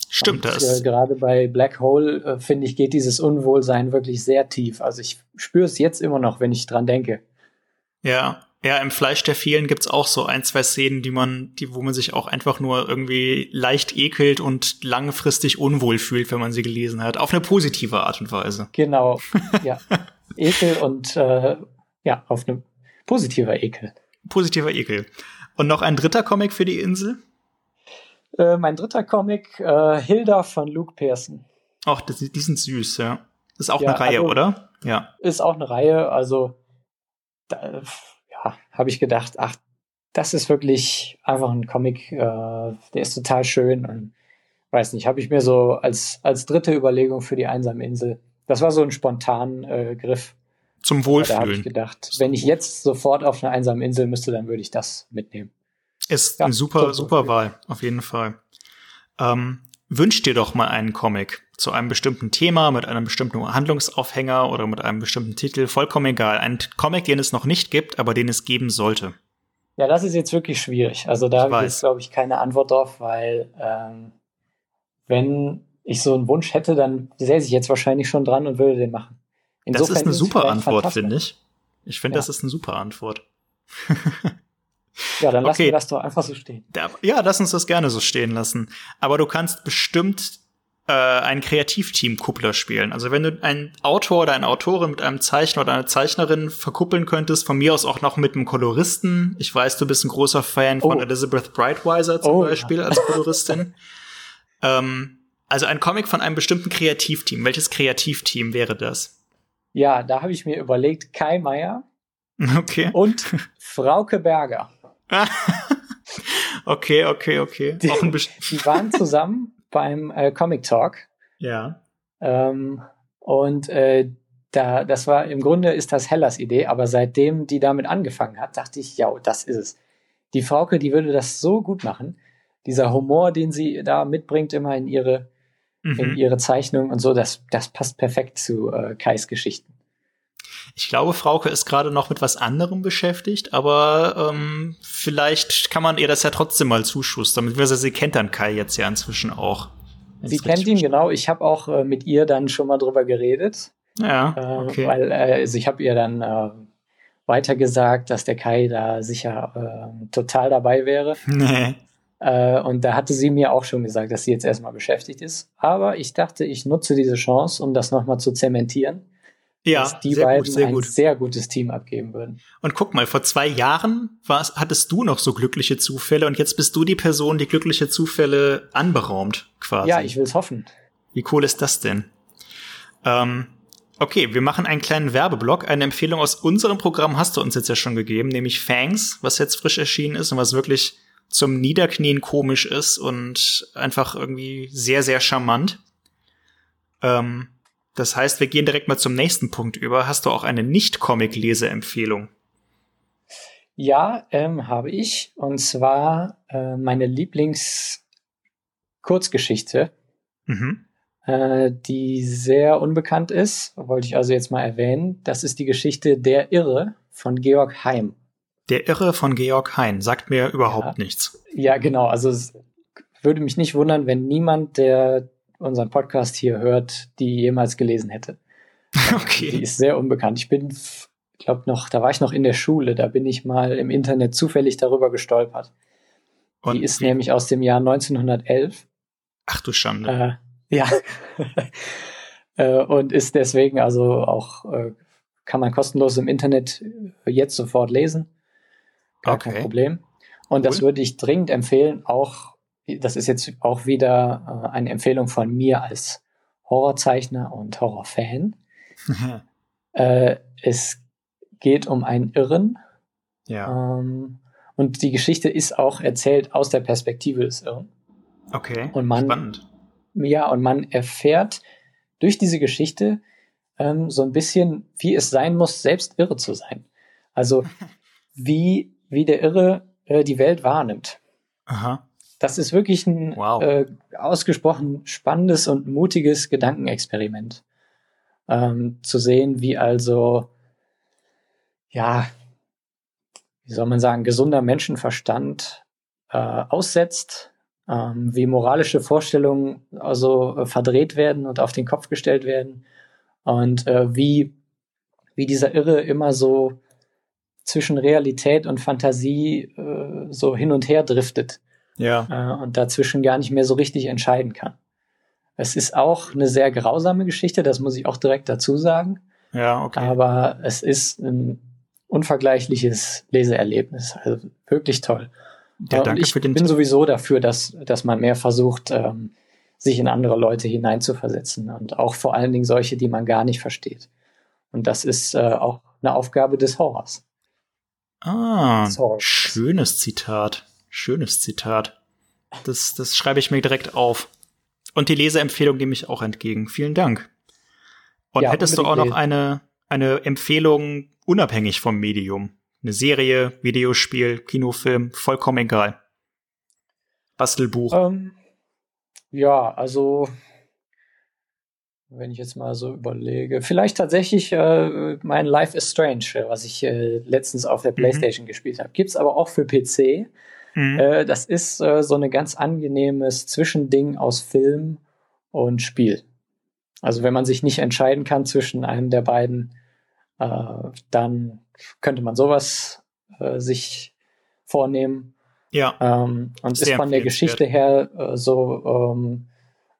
Stimmt Und, das. Äh, Gerade bei Black Hole, äh, finde ich, geht dieses Unwohlsein wirklich sehr tief. Also ich spüre es jetzt immer noch, wenn ich dran denke. Ja, ja, im Fleisch der vielen gibt's auch so ein, zwei Szenen, die man, die, wo man sich auch einfach nur irgendwie leicht ekelt und langfristig unwohl fühlt, wenn man sie gelesen hat. Auf eine positive Art und Weise. Genau, ja. Ekel und äh, ja, auf eine positiver Ekel. Positiver Ekel. Und noch ein dritter Comic für die Insel? Äh, mein dritter Comic, äh, Hilda von Luke Pearson. Ach, das, die sind süß, ja. Ist auch Ja, eine Reihe, also- oder? Ja. Ist auch eine Reihe, also da, ja, habe ich gedacht, ach, das ist wirklich einfach ein Comic, äh, der ist total schön und weiß nicht, habe ich mir so als, als dritte Überlegung für die einsame Insel. Das war so ein spontan äh, Griff. Zum Da habe ich Wohlfühlen. gedacht, wenn ich jetzt sofort auf einer einsamen Insel müsste, dann würde ich das mitnehmen. Ist Ja, eine super, super Wohlfühlen. Wahl, auf jeden Fall. Ähm, wünsch dir doch mal einen Comic zu einem bestimmten Thema, mit einem bestimmten Handlungsaufhänger oder mit einem bestimmten Titel, vollkommen egal. Ein Comic, den es noch nicht gibt, aber den es geben sollte. Ja, das ist jetzt wirklich schwierig. Also da habe ich weiß. jetzt, glaube ich, keine Antwort drauf, weil ähm, wenn ich so einen Wunsch hätte, dann säße ich jetzt wahrscheinlich schon dran und würde den machen. das ist eine es super Antwort, finde ich. Ich finde, Ja. das ist eine super Antwort. Ja, dann lassen Okay. wir das doch einfach so stehen. Da, ja, lass uns das gerne so stehen lassen. Aber du kannst bestimmt äh, ein Kreativteam-Kuppler spielen. Also wenn du einen Autor oder eine Autorin mit einem Zeichner oder einer Zeichnerin verkuppeln könntest, von mir aus auch noch mit einem Koloristen. Ich weiß, du bist ein großer Fan von Oh. Elizabeth Brightweiser zum Oh, Beispiel als Koloristin. ähm, also ein Comic von einem bestimmten Kreativteam. Welches Kreativteam wäre das? Ja, da habe ich mir überlegt, Kai Meier Okay. und Frauke Berger. okay, okay, okay. Die- Die waren zusammen beim äh, Comic Talk. ja. Ähm, und äh, da, das war im Grunde ist das Hellas Idee, aber seitdem die damit angefangen hat, dachte ich, ja, das ist es. Die Frauke, die würde das so gut machen. Dieser Humor, den sie da mitbringt, immer in ihre, in Mhm. ihre Zeichnung und so, das, das passt perfekt zu äh, Kais Geschichten. Ich glaube, Frauke ist gerade noch mit was anderem beschäftigt, aber ähm, vielleicht kann man ihr das ja trotzdem mal zuschustern. Beziehungsweise sie kennt dann Kai jetzt ja inzwischen auch. Sie kennt ihn genau. Ich habe auch äh, mit ihr dann schon mal drüber geredet, Ja, äh, okay. weil äh, also ich habe ihr dann äh, weitergesagt, dass der Kai da sicher äh, total dabei wäre. nee. Und da hatte sie mir auch schon gesagt, dass sie jetzt erstmal beschäftigt ist. Aber ich dachte, ich nutze diese Chance, um das nochmal zu zementieren, Ja, dass die sehr beiden gut, sehr ein gut. sehr gutes Team abgeben würden. Und guck mal, vor zwei Jahren war's, hattest du noch so glückliche Zufälle und jetzt bist du die Person, die glückliche Zufälle anberaumt, quasi. Ja, ich will es hoffen. Wie cool ist das denn? Ähm, okay, wir machen einen kleinen Werbeblock. Eine Empfehlung aus unserem Programm hast du uns jetzt ja schon gegeben, nämlich Fangs, was jetzt frisch erschienen ist und was wirklich zum Niederknien komisch ist und einfach irgendwie sehr, sehr charmant. Ähm, das heißt, wir gehen direkt mal zum nächsten Punkt über. Hast du auch eine Nicht-Comic-Leseempfehlung? Ja, ähm, habe ich. Und zwar äh, meine Lieblings-Kurzgeschichte, Mhm. äh, die sehr unbekannt ist, wollte ich also jetzt mal erwähnen. Das ist die Geschichte Der Irre von Georg Heim. Der Irre von Georg Hein sagt mir überhaupt Ja. nichts. Ja, genau. Also es würde mich nicht wundern, wenn niemand, der unseren Podcast hier hört, die jemals gelesen hätte. Die Okay. ist sehr unbekannt. Ich bin, glaube noch, da war ich noch in der Schule, da bin ich mal im Internet zufällig darüber gestolpert. Und die ist nämlich aus dem Jahr 1911. Ach du Schande. Äh, ja. äh, und ist deswegen also auch, äh, kann man kostenlos im Internet äh, jetzt sofort lesen. Gar Okay. kein Problem. Und das Cool. würde ich dringend empfehlen, auch, das ist jetzt auch wieder äh, eine Empfehlung von mir als Horrorzeichner und Horrorfan. Äh, es geht um einen Irren, ja, ähm, und die Geschichte ist auch erzählt aus der Perspektive des Irren. okay. und man- Spannend. Ja, und man erfährt durch diese Geschichte ähm, so ein bisschen, wie es sein muss, selbst irre zu sein. Also wie, wie der Irre äh, die Welt wahrnimmt. Aha. Das ist wirklich ein Wow. äh, ausgesprochen spannendes und mutiges Gedankenexperiment. Ähm, zu sehen, wie also, ja, wie soll man sagen, gesunder Menschenverstand äh, aussetzt, ähm, wie moralische Vorstellungen also äh, verdreht werden und auf den Kopf gestellt werden und äh, wie, wie dieser Irre immer so zwischen Realität und Fantasie äh, so hin und her driftet. Ja. Äh, und dazwischen gar nicht mehr so richtig entscheiden kann. Es ist auch eine sehr grausame Geschichte, das muss ich auch direkt dazu sagen. Ja, okay. Aber es ist ein unvergleichliches Leseerlebnis. Also wirklich toll. Ja, danke ich für den bin sowieso dafür, dass, dass man mehr versucht, ähm, sich in andere Leute hineinzuversetzen und auch vor allen Dingen solche, die man gar nicht versteht. Und das ist äh, auch eine Aufgabe des Horrors. Ah, Sorry. schönes Zitat. Schönes Zitat. Das, das schreibe ich mir direkt auf. Und die Leseempfehlung nehme ich auch entgegen. Vielen Dank. Und Ja, hättest du auch noch eine, eine Empfehlung unabhängig vom Medium? Eine Serie, Videospiel, Kinofilm, vollkommen egal. Bastelbuch. Ähm, ja, also wenn ich jetzt mal so überlege, vielleicht tatsächlich äh, mein Life is Strange, was ich äh, letztens auf der Mhm. PlayStation gespielt habe. Gibt's aber auch für PC. Mhm. Äh, das ist äh, so ein ganz angenehmes Zwischending aus Film und Spiel. Also wenn man sich nicht entscheiden kann zwischen einem der beiden, äh, dann könnte man sowas sich vornehmen. ja, Ähm, und Sehr ist von der. Geschichte her äh, so, ähm,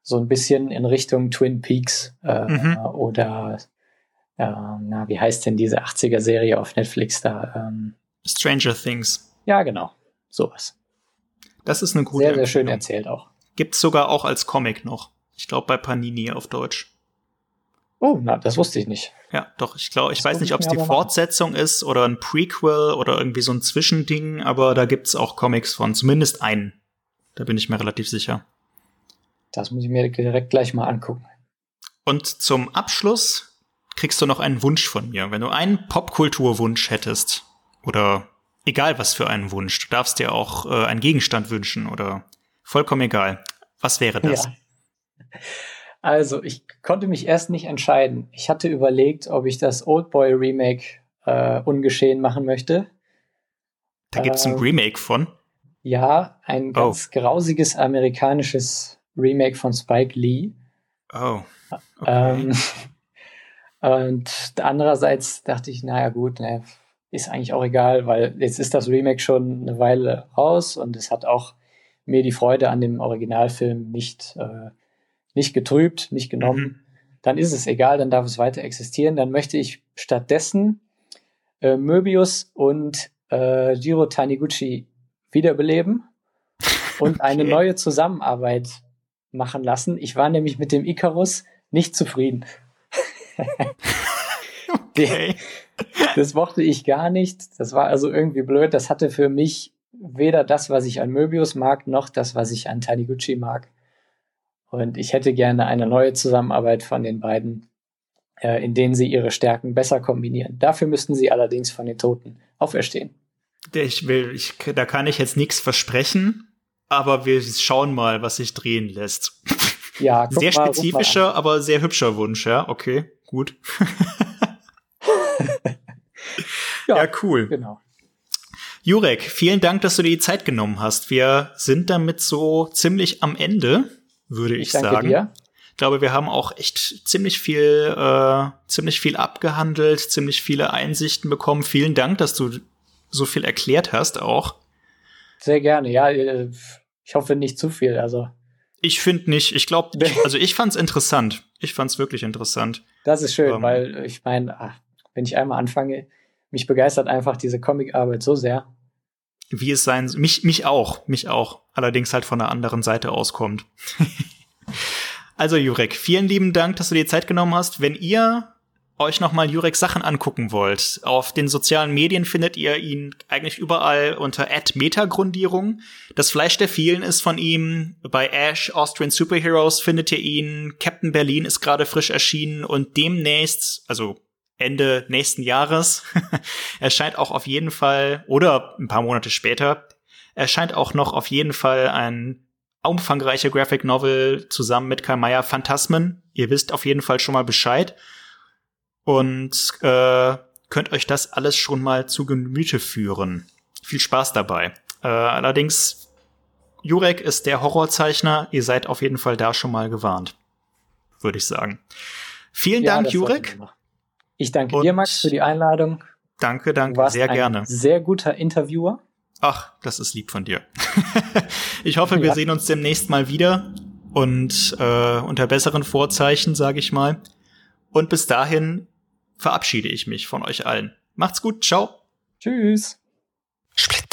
so ein bisschen in Richtung Twin Peaks äh, Mhm. oder äh, na, wie heißt denn diese 80er-Serie auf Netflix da? Ähm, Stranger Things. ja, genau. Sowas. Das ist eine gute Sehr, sehr schön erzählt auch. Gibt's sogar auch als Comic noch. Ich glaube bei Panini auf Deutsch. Oh, na, das wusste ich nicht. Ja, doch, ich glaube, ich Das weiß nicht, ich ob es die. Fortsetzung ist oder ein Prequel oder irgendwie so ein Zwischending, aber da gibt's auch Comics von, zumindest einen. Da bin ich mir relativ sicher. Das muss ich mir direkt gleich mal angucken. Und zum Abschluss kriegst du noch einen Wunsch von mir. Wenn du einen Popkulturwunsch hättest, oder egal was für einen Wunsch, du darfst dir auch äh, einen Gegenstand wünschen oder vollkommen egal. Was wäre das? Ja. Also, ich konnte mich erst nicht entscheiden. Ich hatte überlegt, ob ich das Oldboy Remake äh, ungeschehen machen möchte. Da gibt's ein Äh, Remake von. Ja, ein Oh. ganz grausiges amerikanisches Remake von Spike Lee. Oh. Okay. Ähm, und andererseits dachte ich, naja gut, ne, ist eigentlich auch egal, weil jetzt ist das Remake schon eine Weile raus und es hat auch mir die Freude an dem Originalfilm nicht, äh, nicht getrübt, nicht genommen. Mhm. Dann ist es egal, dann darf es weiter existieren. Dann möchte ich stattdessen äh, Möbius und äh, Jiro Taniguchi wiederbeleben und eine Okay. neue Zusammenarbeit machen lassen. Ich war nämlich mit dem Icarus nicht zufrieden. okay. Das mochte ich gar nicht. Das war also irgendwie blöd. Das hatte für mich weder das, was ich an Möbius mag, noch das, was ich an Taniguchi mag. Und ich hätte gerne eine neue Zusammenarbeit von den beiden, äh, in denen sie ihre Stärken besser kombinieren. Dafür müssten sie allerdings von den Toten auferstehen. Ich will, ich, da kann ich jetzt nichts versprechen, aber wir schauen mal, was sich drehen lässt. Ja, sehr mal spezifischer, aber sehr hübscher Wunsch, ja. Okay, gut. Ja, Ja, cool. genau. Jurek, vielen Dank, dass du dir die Zeit genommen hast. Wir sind damit so ziemlich am Ende, würde ich, Ich danke sagen. dir. Ich glaube, wir haben auch echt ziemlich viel, äh, ziemlich viel abgehandelt, ziemlich viele Einsichten bekommen. Vielen Dank, dass du so viel erklärt hast auch. Sehr gerne. Ja, äh, ich hoffe nicht zu viel. Also, Ich finde nicht, ich glaube, also ich fand's interessant. Ich fand's wirklich interessant. das ist schön, Ähm. weil ich meine, ah, wenn ich einmal anfange, mich begeistert einfach diese Comicarbeit so sehr. Wie es sein, mich, mich auch, mich auch. Allerdings halt von der anderen Seite auskommt. also Jurek, vielen lieben Dank, dass du dir Zeit genommen hast. Wenn ihr euch nochmal Jurek Sachen angucken wollt, auf den sozialen Medien findet ihr ihn eigentlich überall unter Metagrundierung. Das Fleisch der vielen ist von ihm. Bei Ash Austrian Superheroes findet ihr ihn. Captain Berlin ist gerade frisch erschienen und demnächst, also Ende nächsten Jahres, erscheint auch auf jeden Fall, oder ein paar Monate später, erscheint auch noch auf jeden Fall ein umfangreicher Graphic Novel zusammen mit Karl Mayer Phantasmen. Ihr wisst auf jeden Fall schon mal Bescheid. Und äh, könnt euch das alles schon mal zu Gemüte führen. Viel Spaß dabei. Äh, allerdings Jurek ist der Horrorzeichner. Ihr seid auf jeden Fall da schon mal gewarnt. Würde ich sagen. Vielen ja, Dank, Jurek. Ich danke Und dir, Max, für die Einladung. Danke, danke, sehr gerne. Sehr guter Interviewer. Ach, das ist lieb von dir. ich hoffe, wir ja. sehen uns demnächst mal wieder und äh, unter besseren Vorzeichen, sage ich mal. Und bis dahin verabschiede ich mich von euch allen. Macht's gut, ciao. Tschüss. Splitter.